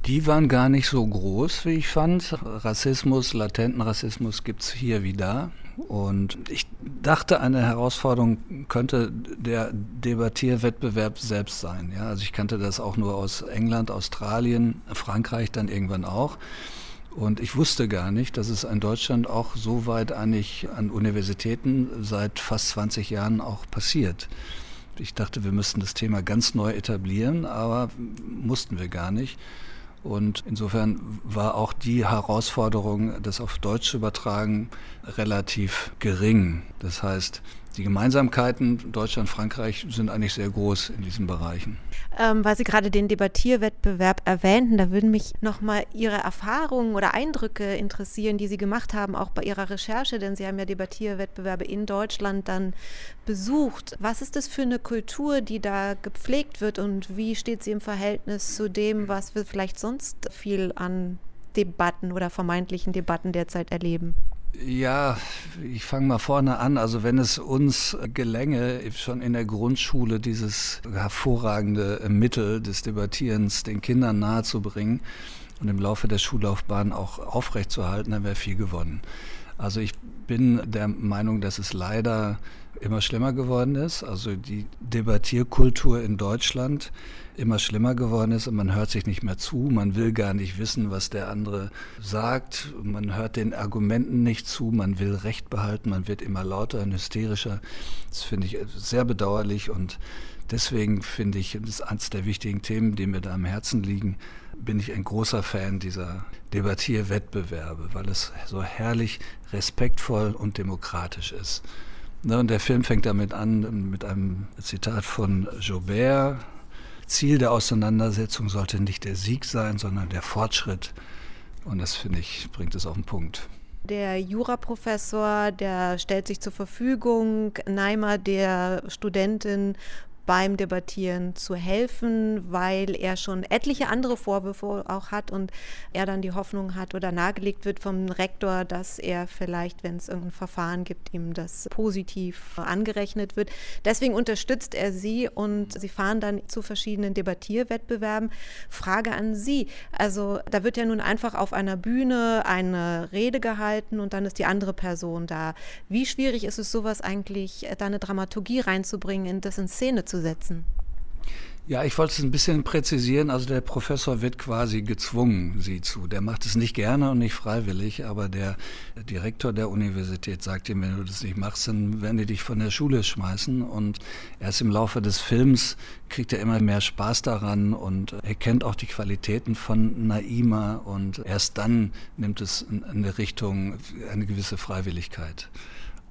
Speaker 21: Die waren gar nicht so groß, wie ich fand. Rassismus, latenten Rassismus gibt es hier wie da. Und ich dachte, eine Herausforderung könnte der Debattierwettbewerb selbst sein. Ja, also ich kannte das auch nur aus England, Australien, Frankreich dann irgendwann auch. Und ich wusste gar nicht, dass es in Deutschland auch so weit eigentlich an Universitäten seit fast 20 Jahren auch passiert. Ich dachte, wir müssten das Thema ganz neu etablieren, aber mussten wir gar nicht. Und insofern war auch die Herausforderung, das auf Deutsch zu übertragen, relativ gering. Das heißt, die Gemeinsamkeiten Deutschland, Frankreich sind eigentlich sehr groß in diesen Bereichen.
Speaker 2: Ähm, weil Sie gerade den Debattierwettbewerb erwähnten, da würden mich nochmal Ihre Erfahrungen oder Eindrücke interessieren, die Sie gemacht haben, auch bei Ihrer Recherche, denn Sie haben ja Debattierwettbewerbe in Deutschland dann besucht. Was ist das für eine Kultur, die da gepflegt wird und wie steht sie im Verhältnis zu dem, was wir vielleicht sonst viel an Debatten oder vermeintlichen Debatten derzeit erleben?
Speaker 21: Ja, ich fange mal vorne an. Also wenn es uns gelänge, schon in der Grundschule dieses hervorragende Mittel des Debattierens den Kindern nahezubringen und im Laufe der Schullaufbahn auch aufrechtzuerhalten, dann wäre viel gewonnen. Also ich bin der Meinung, dass es leider immer schlimmer geworden ist. Also die Debattierkultur in Deutschland immer schlimmer geworden ist und man hört sich nicht mehr zu, man will gar nicht wissen, was der andere sagt, man hört den Argumenten nicht zu, man will Recht behalten, man wird immer lauter und hysterischer. Das finde ich sehr bedauerlich und deswegen finde ich, das ist eines der wichtigen Themen, die mir da am Herzen liegen, bin ich ein großer Fan dieser Debattierwettbewerbe, weil es so herrlich respektvoll und demokratisch ist. Ne, und der Film fängt damit an mit einem Zitat von Joubert. Ziel der Auseinandersetzung sollte nicht der Sieg sein, sondern der Fortschritt. Und das, finde ich, bringt es auf den Punkt.
Speaker 2: Der Juraprofessor, der stellt sich zur Verfügung, Neimer der Studentin beim Debattieren zu helfen, weil er schon etliche andere Vorwürfe auch hat und er dann die Hoffnung hat oder nahegelegt wird vom Rektor, dass er vielleicht, wenn es irgendein Verfahren gibt, ihm das positiv angerechnet wird. Deswegen unterstützt er sie und sie fahren dann zu verschiedenen Debattierwettbewerben. Frage an Sie. Also da wird ja nun einfach auf einer Bühne eine Rede gehalten und dann ist die andere Person da. Wie schwierig ist es sowas eigentlich, da eine Dramaturgie reinzubringen, das in Szene zu setzen?
Speaker 21: Ja, ich wollte es ein bisschen präzisieren. Also der Professor wird quasi gezwungen, sie zu. Der macht es nicht gerne und nicht freiwillig, aber der Direktor der Universität sagt ihm, wenn du das nicht machst, dann werden die dich von der Schule schmeißen. Und erst im Laufe des Films kriegt er immer mehr Spaß daran und erkennt auch die Qualitäten von Naima und erst dann nimmt es eine Richtung, eine gewisse Freiwilligkeit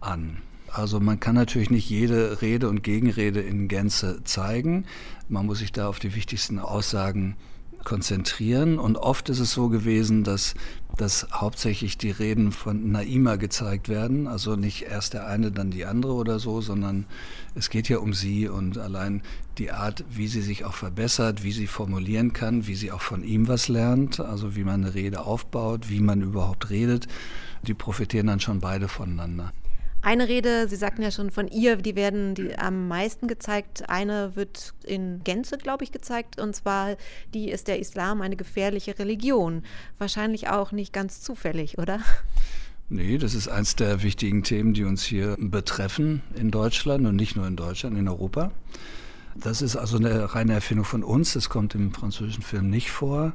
Speaker 21: an. Also man kann natürlich nicht jede Rede und Gegenrede in Gänze zeigen. Man muss sich da auf die wichtigsten Aussagen konzentrieren. Und oft ist es so gewesen, dass, dass hauptsächlich die Reden von Naima gezeigt werden. Also nicht erst der eine, dann die andere oder so, sondern es geht ja um sie und allein die Art, wie sie sich auch verbessert, wie sie formulieren kann, wie sie auch von ihm was lernt, also wie man eine Rede aufbaut, wie man überhaupt redet. Die profitieren dann schon beide voneinander.
Speaker 2: Eine Rede, Sie sagten ja schon von ihr, die werden die am meisten gezeigt. Eine wird in Gänze, glaube ich, gezeigt. Und zwar, die ist der Islam eine gefährliche Religion. Wahrscheinlich auch nicht ganz zufällig, oder?
Speaker 21: Nee, das ist eines der wichtigen Themen, die uns hier betreffen in Deutschland und nicht nur in Deutschland, in Europa. Das ist also eine reine Erfindung von uns. Das kommt im französischen Film nicht vor.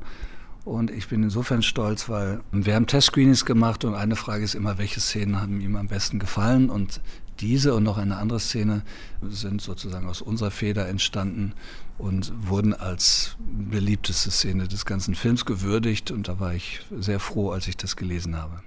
Speaker 21: Und ich bin insofern stolz, weil wir haben Testscreenings gemacht und eine Frage ist immer, welche Szenen haben ihm am besten gefallen? Und diese und noch eine andere Szene sind sozusagen aus unserer Feder entstanden und wurden als beliebteste Szene des ganzen Films gewürdigt. Und da war ich sehr froh, als ich das gelesen habe.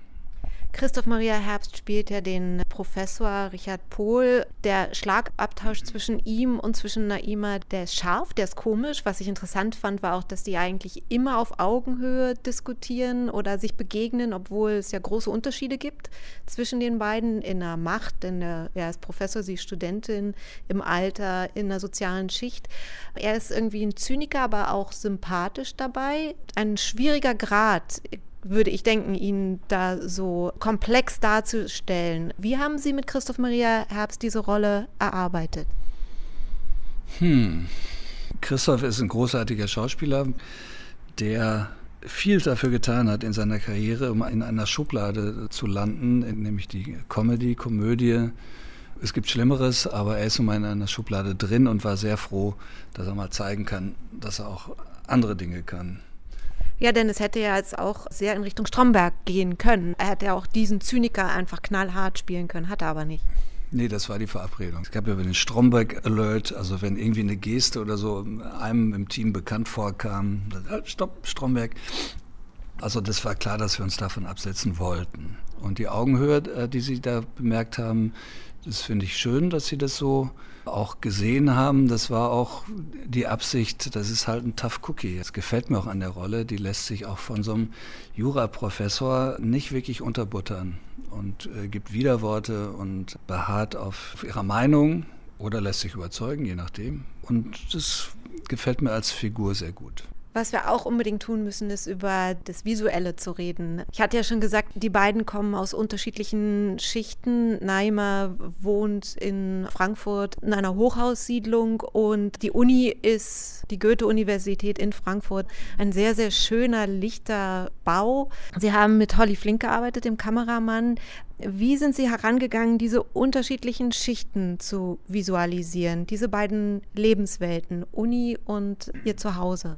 Speaker 2: Christoph Maria Herbst spielt ja den Professor Richard Pohl. Der Schlagabtausch zwischen ihm und zwischen Naima, der ist scharf, der ist komisch. Was ich interessant fand, war auch, dass die eigentlich immer auf Augenhöhe diskutieren oder sich begegnen, obwohl es ja große Unterschiede gibt zwischen den beiden in der Macht, in der, er ist Professor, sie ist Studentin, im Alter, in der sozialen Schicht. Er ist irgendwie ein Zyniker, aber auch sympathisch dabei. Ein schwieriger Grad würde ich denken, ihn da so komplex darzustellen. Wie haben Sie mit Christoph Maria Herbst diese Rolle erarbeitet?
Speaker 21: Hm. Christoph ist ein großartiger Schauspieler, der viel dafür getan hat in seiner Karriere, um in einer Schublade zu landen, nämlich die Comedy, Komödie. Es gibt Schlimmeres, aber er ist nun mal in einer Schublade drin und war sehr froh, dass er mal zeigen kann, dass er auch andere Dinge kann.
Speaker 2: Ja, denn es hätte ja jetzt auch sehr in Richtung Stromberg gehen können. Er hätte ja auch diesen Zyniker einfach knallhart spielen können, hat er aber nicht.
Speaker 21: Nee, das war die Verabredung. Es gab ja den Stromberg-Alert, also wenn irgendwie eine Geste oder so einem im Team bekannt vorkam, halt, stopp, Stromberg. Also das war klar, dass wir uns davon absetzen wollten. Und die Augenhöhe, äh, die Sie da bemerkt haben, das finde ich schön, dass Sie das so auch gesehen haben. Das war auch die Absicht, das ist halt ein Tough Cookie. Das gefällt mir auch an der Rolle. Die lässt sich auch von so einem Juraprofessor nicht wirklich unterbuttern und äh, gibt Widerworte und beharrt auf ihrer Meinung oder lässt sich überzeugen, je nachdem. Und das gefällt mir als Figur sehr gut.
Speaker 2: Was wir auch unbedingt tun müssen, ist über das Visuelle zu reden. Ich hatte ja schon gesagt, die beiden kommen aus unterschiedlichen Schichten. Neimer wohnt in Frankfurt in einer Hochhaussiedlung und die Uni ist die Goethe-Universität in Frankfurt. Ein sehr, sehr schöner, lichter Bau. Sie haben mit Holly Flink gearbeitet, dem Kameramann. Wie sind Sie herangegangen, diese unterschiedlichen Schichten zu visualisieren, diese beiden Lebenswelten, Uni und Ihr Zuhause?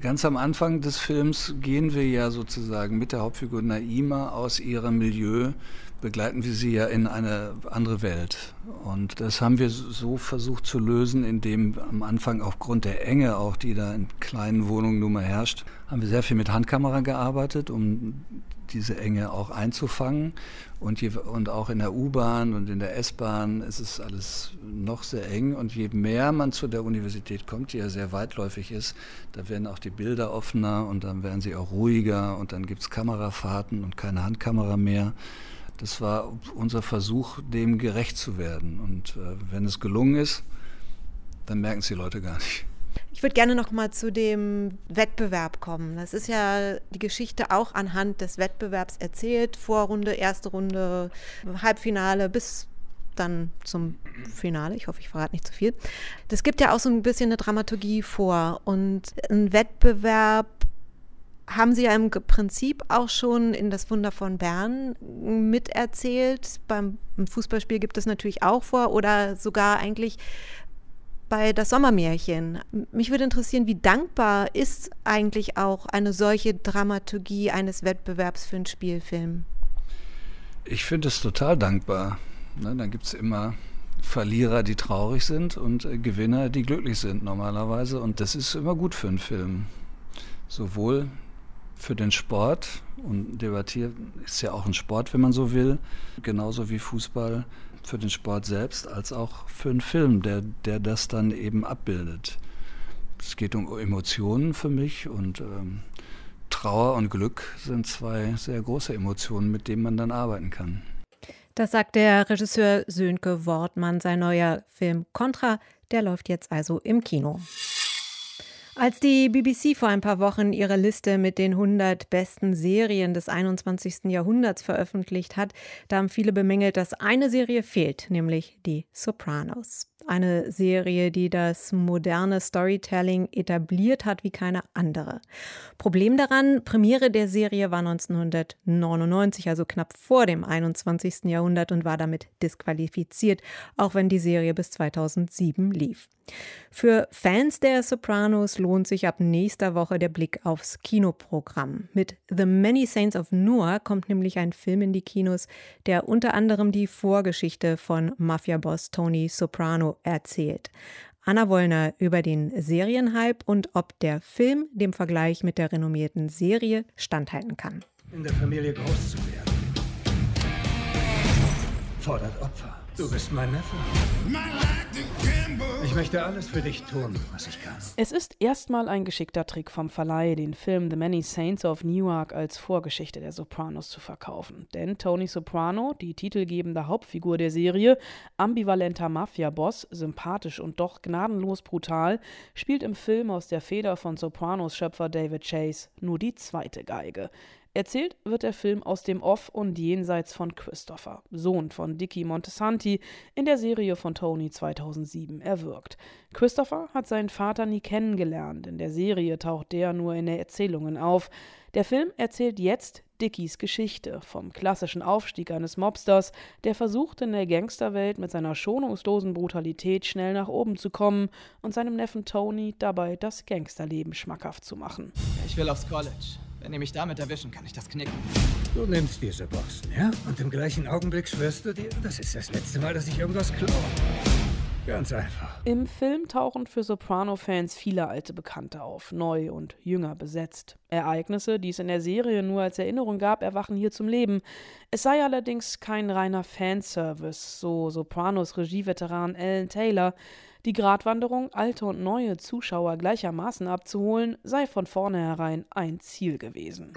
Speaker 21: Ganz am Anfang des Films gehen wir ja sozusagen mit der Hauptfigur Naima aus ihrem Milieu, begleiten wir sie ja in eine andere Welt. Und das haben wir so versucht zu lösen, indem am Anfang aufgrund der Enge, auch die da in kleinen Wohnungen nun mal herrscht, haben wir sehr viel mit Handkamera gearbeitet, um diese Enge auch einzufangen. Und, je, und auch in der U-Bahn und in der S-Bahn ist es alles noch sehr eng. Und je mehr man zu der Universität kommt, die ja sehr weitläufig ist, da werden auch die Bilder offener und dann werden sie auch ruhiger und dann gibt es Kamerafahrten und keine Handkamera mehr. Das war unser Versuch, dem gerecht zu werden. Und äh, wenn es gelungen ist, dann merken es die Leute gar nicht.
Speaker 2: Ich würde gerne noch mal zu dem Wettbewerb kommen. Das ist ja die Geschichte auch anhand des Wettbewerbs erzählt. Vorrunde, erste Runde, Halbfinale bis dann zum Finale. Ich hoffe, ich verrate nicht zu viel. Das gibt ja auch so ein bisschen eine Dramaturgie vor. Und ein Wettbewerb haben Sie ja im Prinzip auch schon in das Wunder von Bern miterzählt. Beim Fußballspiel gibt es natürlich auch vor oder sogar eigentlich bei Das Sommermärchen. Mich würde interessieren, wie dankbar ist eigentlich auch eine solche Dramaturgie eines Wettbewerbs für einen Spielfilm?
Speaker 21: Ich finde es total dankbar. Ne, dann gibt es immer Verlierer, die traurig sind und äh, Gewinner, die glücklich sind normalerweise. Und das ist immer gut für einen Film. Sowohl für den Sport und debattieren ist ja auch ein Sport, wenn man so will, genauso wie Fußball für den Sport selbst als auch für einen Film, der, der das dann eben abbildet. Es geht um Emotionen für mich und ähm, Trauer und Glück sind zwei sehr große Emotionen, mit denen man dann arbeiten kann.
Speaker 2: Das sagt der Regisseur Sönke Wortmann. Sein neuer Film Contra, der läuft jetzt also im Kino. Als die BBC vor ein paar Wochen ihre Liste mit den 100 besten Serien des 21. Jahrhunderts veröffentlicht hat, da haben viele bemängelt, dass eine Serie fehlt, nämlich die Sopranos. Eine Serie, die das moderne Storytelling etabliert hat wie keine andere. Problem daran, Premiere der Serie war 1999, also knapp vor dem 21. Jahrhundert und war damit disqualifiziert, auch wenn die Serie bis 2007 lief. Für Fans der Sopranos lohnt sich ab nächster Woche der Blick aufs Kinoprogramm. Mit The Many Saints of Noah kommt nämlich ein Film in die Kinos, der unter anderem die Vorgeschichte von Mafia-Boss Tony Soprano erzählt. Anna Wollner über den Serienhype und ob der Film dem Vergleich mit der renommierten Serie standhalten kann.
Speaker 22: In der Familie groß zu werden, fordert Opfer. Du bist mein Neffe. Ich möchte alles für dich tun, was ich kann.
Speaker 23: Es ist erstmal ein geschickter Trick vom Verleih, den Film The Many Saints of Newark als Vorgeschichte der Sopranos zu verkaufen. Denn Tony Soprano, die titelgebende Hauptfigur der Serie, ambivalenter Mafia-Boss, sympathisch und doch gnadenlos brutal, spielt im Film aus der Feder von Sopranos Schöpfer David Chase nur die zweite Geige. Erzählt wird der Film aus dem Off und Jenseits von Christopher, Sohn von Dicky Montesanti, in der Serie von Tony 2007 Film erwirkt. Christopher hat seinen Vater nie kennengelernt. In der Serie taucht der nur in den Erzählungen auf. Der Film erzählt jetzt Dickies Geschichte vom klassischen Aufstieg eines Mobsters, der versucht, in der Gangsterwelt mit seiner schonungslosen Brutalität schnell nach oben zu kommen und seinem Neffen Tony dabei das Gangsterleben schmackhaft zu machen.
Speaker 24: Ich will aufs College. Wenn ihr mich damit erwischen, kann ich das knicken.
Speaker 22: Du nimmst diese Boxen, ja? Und im gleichen Augenblick schwörst du dir, das ist das letzte Mal, dass ich irgendwas klaue. Ganz einfach.
Speaker 23: Im Film tauchen für Soprano-Fans viele alte Bekannte auf, neu und jünger besetzt. Ereignisse, die es in der Serie nur als Erinnerung gab, erwachen hier zum Leben. Es sei allerdings kein reiner Fanservice, so Sopranos Regieveteran Alan Taylor. Die Gratwanderung, alte und neue Zuschauer gleichermaßen abzuholen, sei von vornherein ein Ziel gewesen.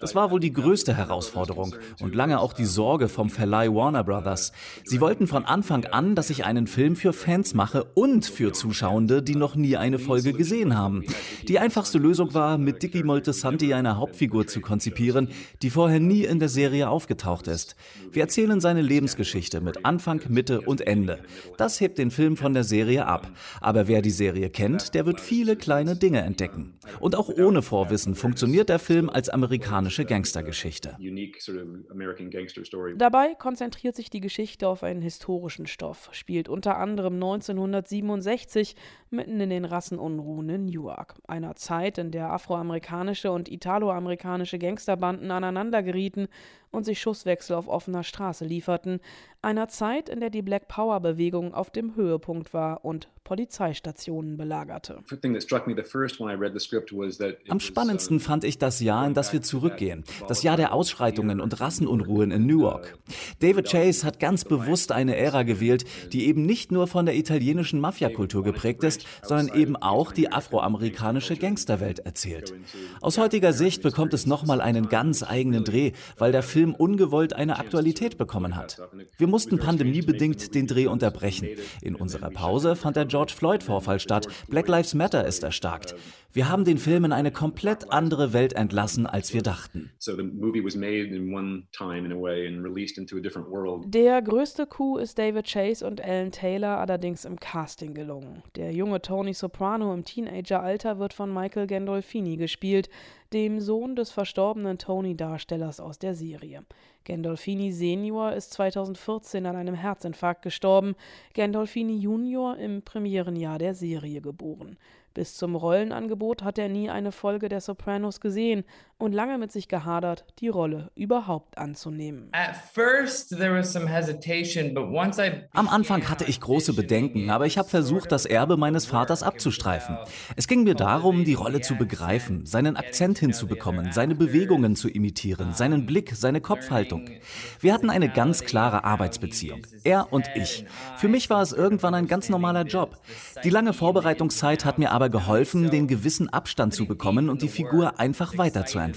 Speaker 25: Das war wohl die größte Herausforderung und lange auch die Sorge vom Verleih Warner Brothers. Sie wollten von Anfang an, dass ich einen Film für Fans mache und für Zuschauende, die noch nie eine Folge gesehen haben. Die einfachste Lösung war, mit Dicky Moltisanti eine Hauptfigur zu konzipieren, die vorher nie in der Serie aufgetaucht ist. Wir erzählen seine Lebensgeschichte mit Anfang, Mitte und Ende. Ende. Das hebt den Film von der Serie ab. Aber wer die Serie kennt, der wird viele kleine Dinge entdecken. Und auch ohne Vorwissen funktioniert der Film als amerikanische Gangstergeschichte.
Speaker 23: Dabei konzentriert sich die Geschichte auf einen historischen Stoff, spielt unter anderem 1967 mitten in den Rassenunruhen in Newark, einer Zeit, in der afroamerikanische und italoamerikanische Gangsterbanden aneinandergerieten und sich Schusswechsel auf offener Straße lieferten, einer Zeit, in der die Black Power-Bewegung auf dem Höhepunkt war und Polizeistationen belagerte.
Speaker 25: Am spannendsten fand ich das Jahr, in das wir zurückgehen, das Jahr der Ausschreitungen und Rassenunruhen in Newark. David Chase hat ganz bewusst eine Ära gewählt, die eben nicht nur von der italienischen Mafiakultur geprägt ist, sondern eben auch die afroamerikanische Gangsterwelt erzählt. Aus heutiger Sicht bekommt es nochmal einen ganz eigenen Dreh, weil der Film ungewollt eine Aktualität bekommen hat. Wir mussten pandemiebedingt den Dreh unterbrechen. In unserer Pause fand der George Floyd-Vorfall statt. Black Lives Matter ist erstarkt. Wir haben den Film in eine komplett andere Welt entlassen, als wir dachten.
Speaker 23: Der größte Coup ist David Chase und Alan Taylor allerdings im Casting gelungen. Der junge Tony Soprano im Teenageralter wird von Michael Gandolfini gespielt, dem Sohn des verstorbenen Tony-Darstellers aus der Serie. Gandolfini Senior ist 2014 an einem Herzinfarkt gestorben, Gandolfini Junior im Premierenjahr der Serie geboren. Bis zum Rollenangebot hat er nie eine Folge der Sopranos gesehen und lange mit sich gehadert, die Rolle überhaupt anzunehmen.
Speaker 25: Am Anfang hatte ich große Bedenken, aber ich habe versucht, das Erbe meines Vaters abzustreifen. Es ging mir darum, die Rolle zu begreifen, seinen Akzent hinzubekommen, seine Bewegungen zu imitieren, seinen Blick, seine Kopfhaltung. Wir hatten eine ganz klare Arbeitsbeziehung, er und ich. Für mich war es irgendwann ein ganz normaler Job. Die lange Vorbereitungszeit hat mir aber geholfen, den gewissen Abstand zu bekommen und die Figur einfach weiterzuentwickeln.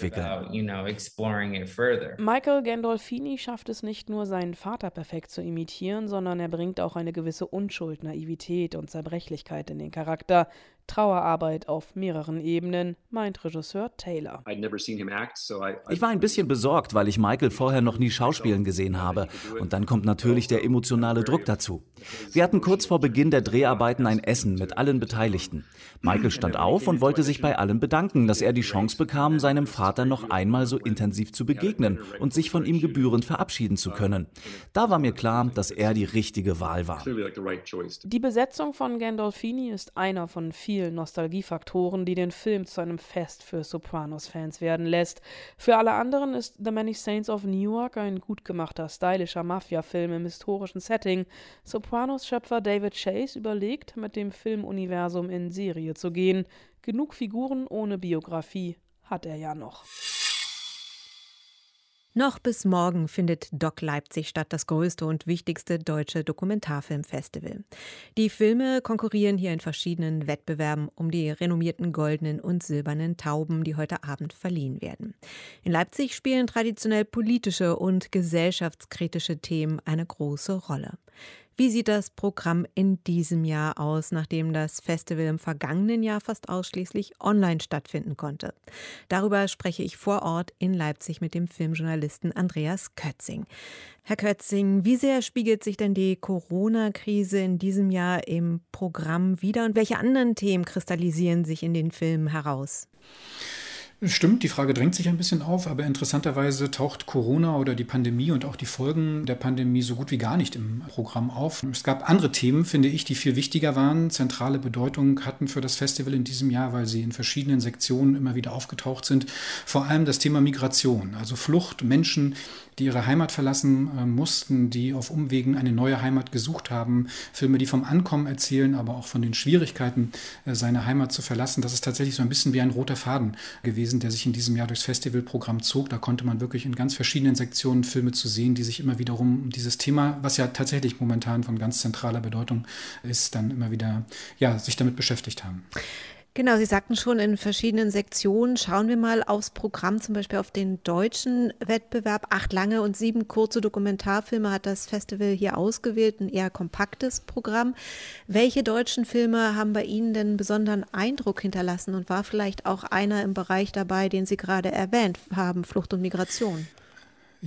Speaker 23: Michael Gandolfini schafft es nicht nur, seinen Vater perfekt zu imitieren, sondern er bringt auch eine gewisse Unschuld, Naivität und Zerbrechlichkeit in den Charakter. Trauerarbeit auf mehreren Ebenen, meint Regisseur Taylor.
Speaker 25: Ich war ein bisschen besorgt, weil ich Michael vorher noch nie schauspielen gesehen habe. Und dann kommt natürlich der emotionale Druck dazu. Wir hatten kurz vor Beginn der Dreharbeiten ein Essen mit allen Beteiligten. Michael stand auf und wollte sich bei allen bedanken, dass er die Chance bekam, seinem Vater noch einmal so intensiv zu begegnen und sich von ihm gebührend verabschieden zu können. Da war mir klar, dass er die richtige Wahl war.
Speaker 23: Die Besetzung von Gandolfini ist einer von vielen vielen Nostalgiefaktoren, die den Film zu einem Fest für Sopranos-Fans werden lässt. Für alle anderen ist The Many Saints of Newark ein gut gemachter, stylischer Mafia-Film im historischen Setting. Sopranos-Schöpfer David Chase überlegt, mit dem Filmuniversum in Serie zu gehen. Genug Figuren ohne Biografie hat er ja noch.
Speaker 2: Noch bis morgen findet Doc Leipzig statt, das größte und wichtigste deutsche Dokumentarfilmfestival. Die Filme konkurrieren hier in verschiedenen Wettbewerben um die renommierten goldenen und silbernen Tauben, die heute Abend verliehen werden. In Leipzig spielen traditionell politische und gesellschaftskritische Themen eine große Rolle. Wie sieht das Programm in diesem Jahr aus, nachdem das Festival im vergangenen Jahr fast ausschließlich online stattfinden konnte? Darüber spreche ich vor Ort in Leipzig mit dem Filmjournalisten Andreas Kötzing. Herr Kötzing, wie sehr spiegelt sich denn die Corona-Krise in diesem Jahr im Programm wider und welche anderen Themen kristallisieren sich in den Filmen heraus?
Speaker 26: Stimmt, die Frage drängt sich ein bisschen auf, aber interessanterweise taucht Corona oder die Pandemie und auch die Folgen der Pandemie so gut wie gar nicht im Programm auf. Es gab andere Themen, finde ich, die viel wichtiger waren, zentrale Bedeutung hatten für das Festival in diesem Jahr, weil sie in verschiedenen Sektionen immer wieder aufgetaucht sind. Vor allem das Thema Migration, also Flucht, Menschen, die ihre Heimat verlassen äh, mussten, die auf Umwegen eine neue Heimat gesucht haben. Filme, die vom Ankommen erzählen, aber auch von den Schwierigkeiten, äh, seine Heimat zu verlassen. Das ist tatsächlich so ein bisschen wie ein roter Faden gewesen, der sich in diesem Jahr durchs Festivalprogramm zog. Da konnte man wirklich in ganz verschiedenen Sektionen Filme zu sehen, die sich immer wiederum um dieses Thema, was ja tatsächlich momentan von ganz zentraler Bedeutung ist, dann immer wieder ja, sich damit beschäftigt haben.
Speaker 2: Genau, Sie sagten schon in verschiedenen Sektionen. Schauen wir mal aufs Programm, zum Beispiel auf den deutschen Wettbewerb. Acht lange und sieben kurze Dokumentarfilme hat das Festival hier ausgewählt, ein eher kompaktes Programm. Welche deutschen Filme haben bei Ihnen denn besonderen Eindruck hinterlassen und war vielleicht auch einer im Bereich dabei, den Sie gerade erwähnt haben, Flucht und Migration?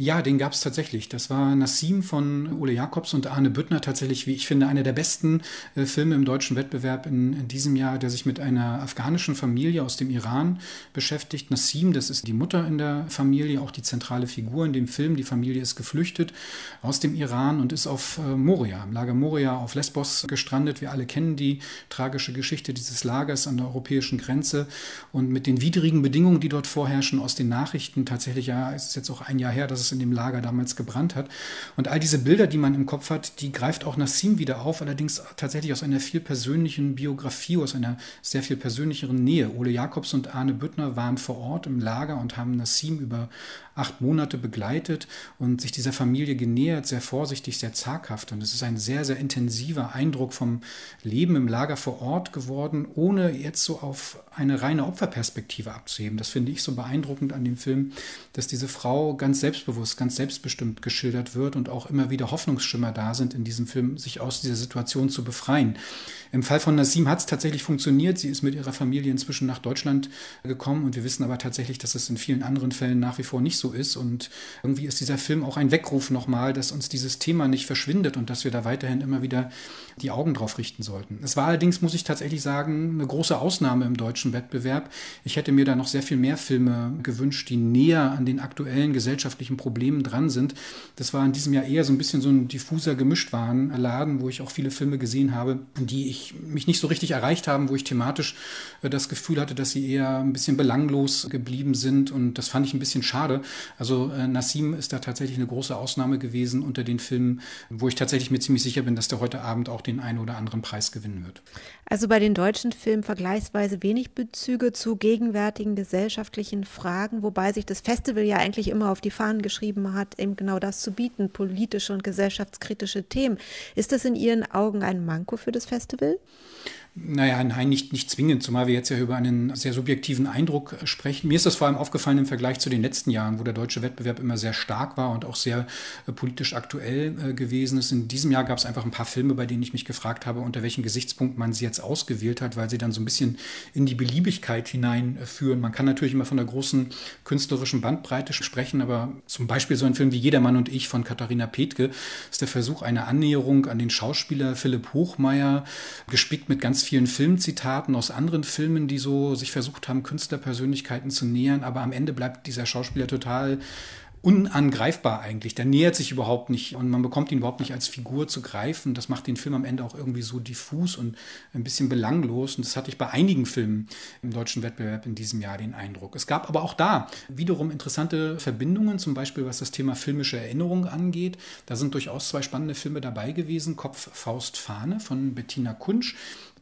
Speaker 26: Ja, den gab es tatsächlich. Das war Nassim von Ole Jakobs und Arne Büttner tatsächlich, wie ich finde, einer der besten äh, Filme im deutschen Wettbewerb in, in, diesem Jahr, der sich mit einer afghanischen Familie aus dem Iran beschäftigt. Nassim, das ist die Mutter in der Familie, auch die zentrale Figur in dem Film. Die Familie ist geflüchtet aus dem Iran und ist auf äh, Moria, im Lager Moria auf Lesbos gestrandet. Wir alle kennen die tragische Geschichte dieses Lagers an der europäischen Grenze und mit den widrigen Bedingungen, die dort vorherrschen, aus den Nachrichten tatsächlich, ja, es ist jetzt auch ein Jahr her, dass es in dem Lager damals gebrannt hat. Und all diese Bilder, die man im Kopf hat, die greift auch Nassim wieder auf, allerdings tatsächlich aus einer viel persönlichen Biografie, aus einer sehr viel persönlicheren Nähe. Ole Jakobs und Arne Büttner waren vor Ort im Lager und haben Nassim über acht Monate begleitet und sich dieser Familie genähert, sehr vorsichtig, sehr zaghaft. Und es ist ein sehr, sehr intensiver Eindruck vom Leben im Lager vor Ort geworden, ohne jetzt so auf eine reine Opferperspektive abzuheben. Das finde ich so beeindruckend an dem Film, dass diese Frau ganz selbstbewusst, ganz selbstbestimmt geschildert wird und auch immer wieder Hoffnungsschimmer da sind in diesem Film, sich aus dieser Situation zu befreien. Im Fall von Nasim hat es tatsächlich funktioniert. Sie ist mit ihrer Familie inzwischen nach Deutschland gekommen und wir wissen aber tatsächlich, dass es in vielen anderen Fällen nach wie vor nicht so ist. Und irgendwie ist dieser Film auch ein Weckruf nochmal, dass uns dieses Thema nicht verschwindet und dass wir da weiterhin immer wieder die Augen drauf richten sollten. Es war allerdings, muss ich tatsächlich sagen, eine große Ausnahme im deutschen Wettbewerb. Ich hätte mir da noch sehr viel mehr Filme gewünscht, die näher an den aktuellen gesellschaftlichen Problemen dran sind. Das war in diesem Jahr eher so ein bisschen so ein diffuser Gemischtwarenladen, wo ich auch viele Filme gesehen habe, die ich mich nicht so richtig erreicht haben, wo ich thematisch äh, das Gefühl hatte, dass sie eher ein bisschen belanglos geblieben sind. Und das fand ich ein bisschen schade. Also äh, Nassim ist da tatsächlich eine große Ausnahme gewesen unter den Filmen, wo ich tatsächlich mir ziemlich sicher bin, dass der heute Abend auch den einen oder anderen Preis gewinnen wird.
Speaker 2: Also bei den deutschen Filmen vergleichsweise wenig Bezüge zu gegenwärtigen gesellschaftlichen Fragen, wobei sich das Festival ja eigentlich immer auf die Fahnen geschrieben hat, eben genau das zu bieten, politische und gesellschaftskritische Themen. Ist das in Ihren Augen ein Manko für das Festival? will.
Speaker 26: Naja, nein, nicht, nicht zwingend, zumal wir jetzt ja über einen sehr subjektiven Eindruck sprechen. Mir ist das vor allem aufgefallen im Vergleich zu den letzten Jahren, wo der deutsche Wettbewerb immer sehr stark war und auch sehr äh, politisch aktuell äh, gewesen ist. In diesem Jahr gab es einfach ein paar Filme, bei denen ich mich gefragt habe, unter welchen Gesichtspunkt man sie jetzt ausgewählt hat, weil sie dann so ein bisschen in die Beliebigkeit hineinführen. Man kann natürlich immer von der großen künstlerischen Bandbreite sprechen, aber zum Beispiel so ein Film wie Jedermann und ich von Katharina Petke ist der Versuch einer Annäherung an den Schauspieler Philipp Hochmeier, gespickt mit ganz vielen Filmzitaten aus anderen Filmen, die so sich versucht haben, Künstlerpersönlichkeiten zu nähern, aber am Ende bleibt dieser Schauspieler total unangreifbar eigentlich. Der nähert sich überhaupt nicht und man bekommt ihn überhaupt nicht als Figur zu greifen. Das macht den Film am Ende auch irgendwie so diffus und ein bisschen belanglos. Und das hatte ich bei einigen Filmen im deutschen Wettbewerb in diesem Jahr den Eindruck. Es gab aber auch da wiederum interessante Verbindungen, zum Beispiel was das Thema filmische Erinnerung angeht. Da sind durchaus zwei spannende Filme dabei gewesen. Kopf, Faust, Fahne von Bettina Kunsch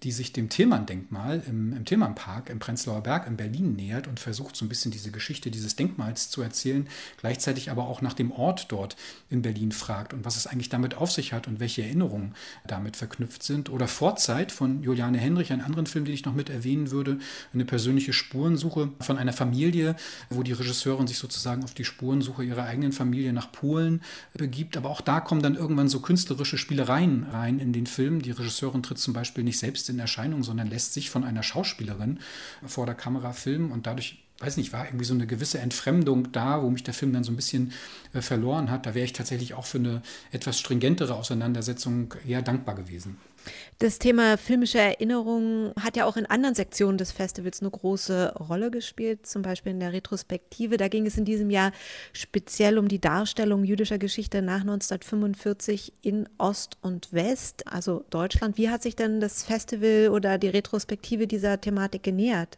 Speaker 26: die sich dem Tillmann-Denkmal im, im Tillmann-Park im Prenzlauer Berg in Berlin nähert und versucht so ein bisschen diese Geschichte dieses Denkmals zu erzählen, gleichzeitig aber auch nach dem Ort dort in Berlin fragt und was es eigentlich damit auf sich hat und welche Erinnerungen damit verknüpft sind. Oder Vorzeit von Juliane Henrich, einen anderen Film, den ich noch mit erwähnen würde, eine persönliche Spurensuche von einer Familie, wo die Regisseurin sich sozusagen auf die Spurensuche ihrer eigenen Familie nach Polen begibt. Aber auch da kommen dann irgendwann so künstlerische Spielereien rein in den Film. Die Regisseurin tritt zum Beispiel nicht selbst in Erscheinung, sondern lässt sich von einer Schauspielerin vor der Kamera filmen und dadurch weiß nicht, war irgendwie so eine gewisse Entfremdung da, wo mich der Film dann so ein bisschen äh, verloren hat. Da wäre ich tatsächlich auch für eine etwas stringentere Auseinandersetzung eher dankbar gewesen.
Speaker 2: Das Thema filmische Erinnerung hat ja auch in anderen Sektionen des Festivals eine große Rolle gespielt, zum Beispiel in der Retrospektive. Da ging es in diesem Jahr speziell um die Darstellung jüdischer Geschichte nach 1945 in Ost und West, also Deutschland. Wie hat sich denn das Festival oder die Retrospektive dieser Thematik genähert?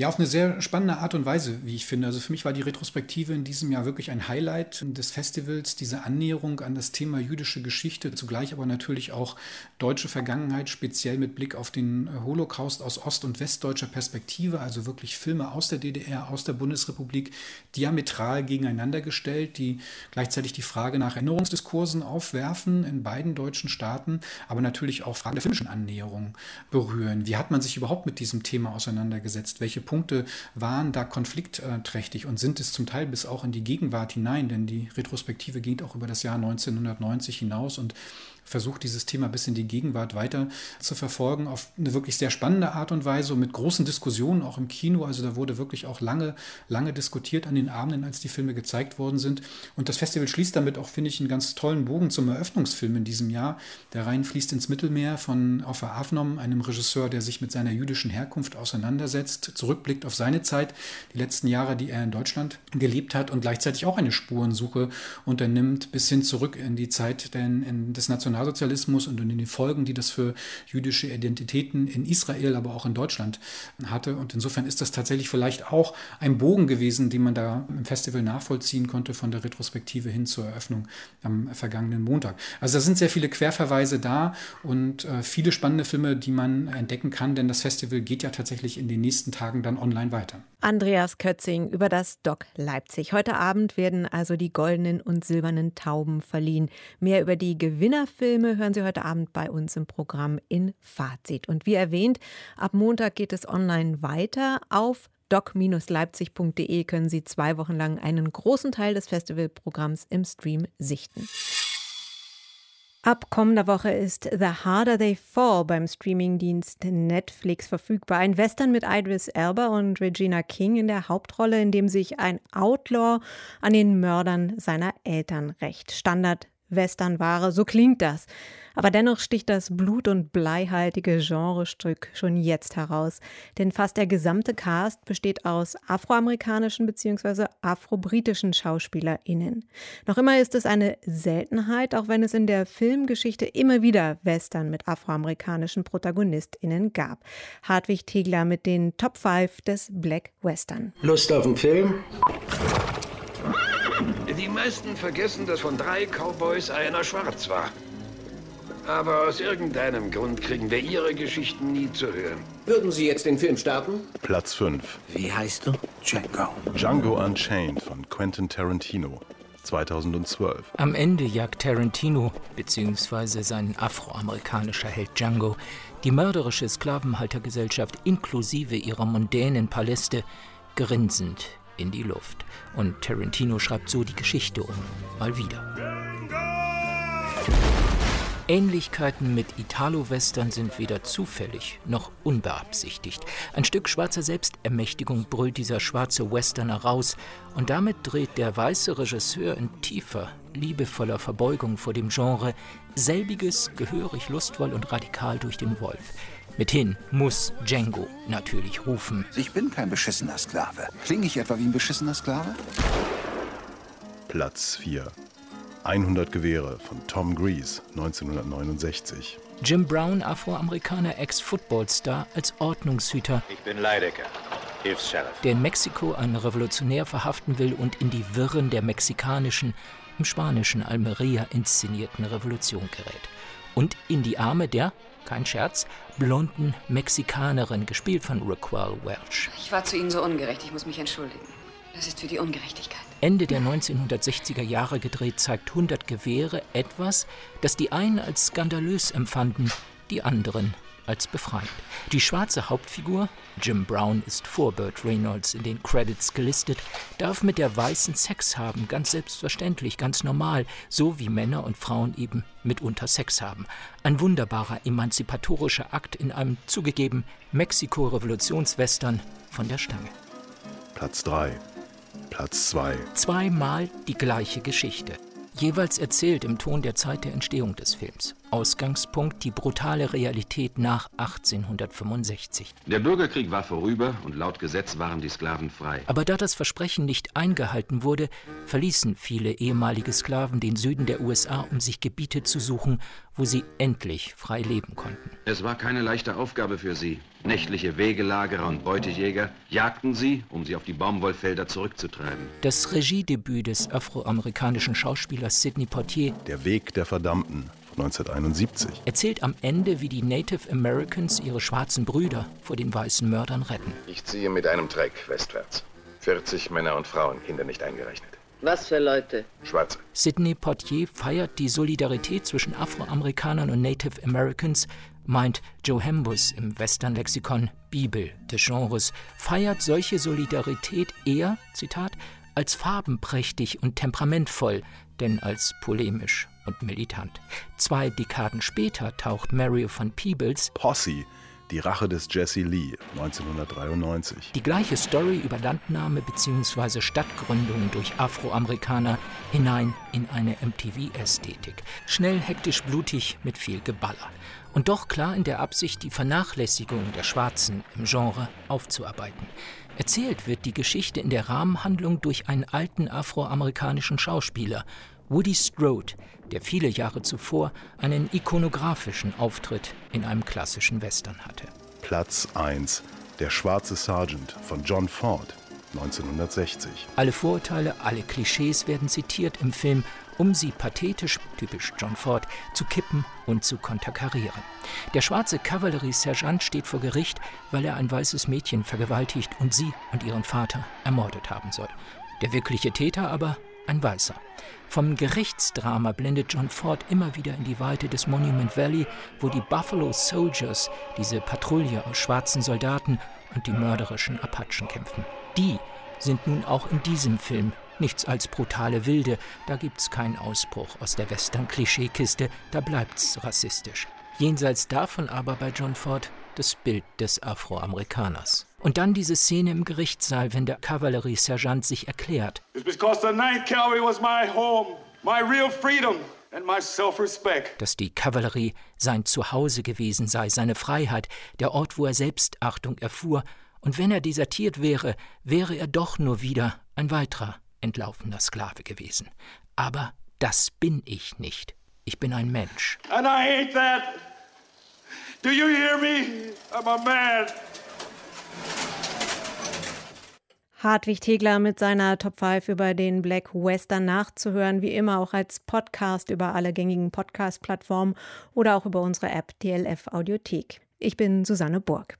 Speaker 26: Ja, auf eine sehr spannende Art und Weise, wie ich finde. Also für mich war die Retrospektive in diesem Jahr wirklich ein Highlight des Festivals, diese Annäherung an das Thema jüdische Geschichte, zugleich aber natürlich auch deutsche Vergangenheit, speziell mit Blick auf den Holocaust aus ost- und westdeutscher Perspektive, also wirklich Filme aus der DDR, aus der Bundesrepublik, diametral gegeneinander gestellt, die gleichzeitig die Frage nach Erinnerungsdiskursen aufwerfen in beiden deutschen Staaten, aber natürlich auch Fragen der filmischen Annäherung berühren. Wie hat man sich überhaupt mit diesem Thema auseinandergesetzt? Welche Punkte waren da konfliktträchtig und sind es zum Teil bis auch in die Gegenwart hinein, denn die Retrospektive geht auch über das Jahr 1990 hinaus und versucht, dieses Thema bis in die Gegenwart weiter zu verfolgen, auf eine wirklich sehr spannende Art und Weise und mit großen Diskussionen auch im Kino. Also da wurde wirklich auch lange, lange diskutiert an den Abenden, als die Filme gezeigt worden sind. Und das Festival schließt damit auch, finde ich, einen ganz tollen Bogen zum Eröffnungsfilm in diesem Jahr. Der Rhein fließt ins Mittelmeer von Offer Avnom, einem Regisseur, der sich mit seiner jüdischen Herkunft auseinandersetzt, zurückblickt auf seine Zeit, die letzten Jahre, die er in Deutschland gelebt hat und gleichzeitig auch eine Spurensuche unternimmt, bis hin zurück in die Zeit des National Nationalsozialismus und in den Folgen, die das für jüdische Identitäten in Israel, aber auch in Deutschland hatte. Und insofern ist das tatsächlich vielleicht auch ein Bogen gewesen, den man da im Festival nachvollziehen konnte, von der Retrospektive hin zur Eröffnung am vergangenen Montag. Also da sind sehr viele Querverweise da und äh, viele spannende Filme, die man entdecken kann, denn das Festival geht ja tatsächlich in den nächsten Tagen dann online weiter.
Speaker 2: Andreas Kötzing über das Doc Leipzig. Heute Abend werden also die goldenen und silbernen Tauben verliehen. Mehr über die Gewinnerfilme hören Sie heute Abend bei uns im Programm in Fazit. Und wie erwähnt, ab Montag geht es online weiter. Auf doc-leipzig.de können Sie zwei Wochen lang einen großen Teil des Festivalprogramms im Stream sichten. Ab kommender Woche ist The Harder They Fall beim Streamingdienst Netflix verfügbar. Ein Western mit Idris Elba und Regina King in der Hauptrolle, in dem sich ein Outlaw an den Mördern seiner Eltern rächt. Standard Westernware, so klingt das. Aber dennoch sticht das blut- und bleihaltige Genrestück schon jetzt heraus. Denn fast der gesamte Cast besteht aus afroamerikanischen bzw. afrobritischen SchauspielerInnen. Noch immer ist es eine Seltenheit, auch wenn es in der Filmgeschichte immer wieder Western mit afroamerikanischen ProtagonistInnen gab. Hartwig Tegler mit den Top 5 des Black Western.
Speaker 27: Lust auf einen Film?
Speaker 28: Die meisten vergessen, dass von drei Cowboys einer schwarz war. Aber aus irgendeinem Grund kriegen wir Ihre Geschichten nie zu hören.
Speaker 27: Würden Sie jetzt den Film starten?
Speaker 29: Platz 5.
Speaker 27: Wie heißt du?
Speaker 28: Django.
Speaker 29: Django Unchained von Quentin Tarantino. 2012.
Speaker 30: Am Ende jagt Tarantino bzw. sein afroamerikanischer Held Django die mörderische Sklavenhaltergesellschaft inklusive ihrer mondänen Paläste grinsend in die Luft. Und Tarantino schreibt so die Geschichte um. Mal wieder. Ähnlichkeiten mit Italo-Western sind weder zufällig noch unbeabsichtigt. Ein Stück schwarzer Selbstermächtigung brüllt dieser schwarze Westerner raus und damit dreht der weiße Regisseur in tiefer, liebevoller Verbeugung vor dem Genre selbiges gehörig lustvoll und radikal durch den Wolf. Mithin muss Django natürlich rufen.
Speaker 31: Ich bin kein beschissener Sklave. Klinge ich etwa wie ein beschissener Sklave?
Speaker 29: Platz 4. 100 Gewehre von Tom Grease, 1969.
Speaker 30: Jim Brown, Afroamerikaner, Ex-Footballstar, als Ordnungshüter.
Speaker 32: Ich bin Leidecker, Hilfs-Sheriff.
Speaker 30: Der in Mexiko einen Revolutionär verhaften will und in die Wirren der mexikanischen, im spanischen Almeria inszenierten Revolution gerät. Und in die Arme der kein Scherz, blonden Mexikanerin, gespielt von Raquel Welch.
Speaker 33: Ich war zu Ihnen so ungerecht, ich muss mich entschuldigen. Das ist für die Ungerechtigkeit.
Speaker 30: Ende der 1960er Jahre gedreht, zeigt 100 Gewehre etwas, das die einen als skandalös empfanden, die anderen als befreiend. Die schwarze Hauptfigur, Jim Brown ist vor Burt Reynolds in den Credits gelistet, darf mit der weißen Sex haben, ganz selbstverständlich, ganz normal, so wie Männer und Frauen eben mitunter Sex haben. Ein wunderbarer emanzipatorischer Akt in einem zugegeben Mexiko-Revolutionswestern von der Stange.
Speaker 29: Platz 3. Platz 2.
Speaker 30: Zweimal die gleiche Geschichte. Jeweils erzählt im Ton der Zeit der Entstehung des Films. Ausgangspunkt die brutale Realität nach 1865.
Speaker 32: Der Bürgerkrieg war vorüber und laut Gesetz waren die Sklaven frei.
Speaker 30: Aber da das Versprechen nicht eingehalten wurde, verließen viele ehemalige Sklaven den Süden der USA, um sich Gebiete zu suchen, wo sie endlich frei leben konnten.
Speaker 32: Es war keine leichte Aufgabe für sie. Nächtliche Wegelagerer und Beutejäger jagten sie, um sie auf die Baumwollfelder zurückzutreiben.
Speaker 30: Das Regiedebüt des afroamerikanischen Schauspielers Sidney Poitier
Speaker 29: Der Weg der Verdammten 1971
Speaker 30: erzählt am Ende, wie die Native Americans ihre schwarzen Brüder vor den weißen Mördern retten.
Speaker 32: Ich ziehe mit einem Treck westwärts. 40 Männer und Frauen, Kinder nicht eingerechnet.
Speaker 33: Was für Leute?
Speaker 32: Schwarze.
Speaker 30: Sidney Poitier feiert die Solidarität zwischen Afroamerikanern und Native Americans, meint Joe Hembus im Western-Lexikon Bibel des Genres, feiert solche Solidarität eher, Zitat, als farbenprächtig und temperamentvoll, denn als polemisch und militant. Zwei Dekaden später taucht Mario von Peebles
Speaker 29: Posse, die Rache des Jesse Lee 1993.
Speaker 30: die gleiche Story über Landnahme bzw. Stadtgründung durch Afroamerikaner hinein in eine MTV-Ästhetik. Schnell, hektisch, blutig, mit viel Geballer. Und doch klar in der Absicht, die Vernachlässigung der Schwarzen im Genre aufzuarbeiten. Erzählt wird die Geschichte in der Rahmenhandlung durch einen alten afroamerikanischen Schauspieler, Woody Strode, der viele Jahre zuvor einen ikonografischen Auftritt in einem klassischen Western hatte.
Speaker 29: Platz 1. Der schwarze Sergeant von John Ford 1960.
Speaker 30: Alle Vorurteile, alle Klischees werden zitiert im Film, um sie pathetisch, typisch John Ford, zu kippen und zu konterkarieren. Der schwarze Kavalleriesergeant steht vor Gericht, weil er ein weißes Mädchen vergewaltigt und sie und ihren Vater ermordet haben soll. Der wirkliche Täter aber ein Weißer. Vom Gerichtsdrama blendet John Ford immer wieder in die Weite des Monument Valley, wo die Buffalo Soldiers, diese Patrouille aus schwarzen Soldaten und die mörderischen Apachen kämpfen. Die sind nun auch in diesem Film nichts als brutale Wilde, da gibt's keinen Ausbruch aus der Western-Klischeekiste, da bleibt's rassistisch. Jenseits davon aber bei John Ford das Bild des Afroamerikaners. Und dann diese Szene im Gerichtssaal, wenn der Kavalleriesergeant sich erklärt. Dass die Kavallerie sein Zuhause gewesen sei, seine Freiheit, der Ort, wo er Selbstachtung erfuhr, und wenn er desertiert wäre, wäre er doch nur wieder ein weiterer entlaufener Sklave gewesen. Aber das bin ich nicht. Ich bin ein Mensch.
Speaker 34: And I hate that. Do you hear me? I'm a man.
Speaker 2: Hartwig Tegler mit seiner Top 5 über den Black Western nachzuhören, wie immer auch als Podcast über alle gängigen Podcast-Plattformen oder auch über unsere App DLF Audiothek. Ich bin Susanne Burg.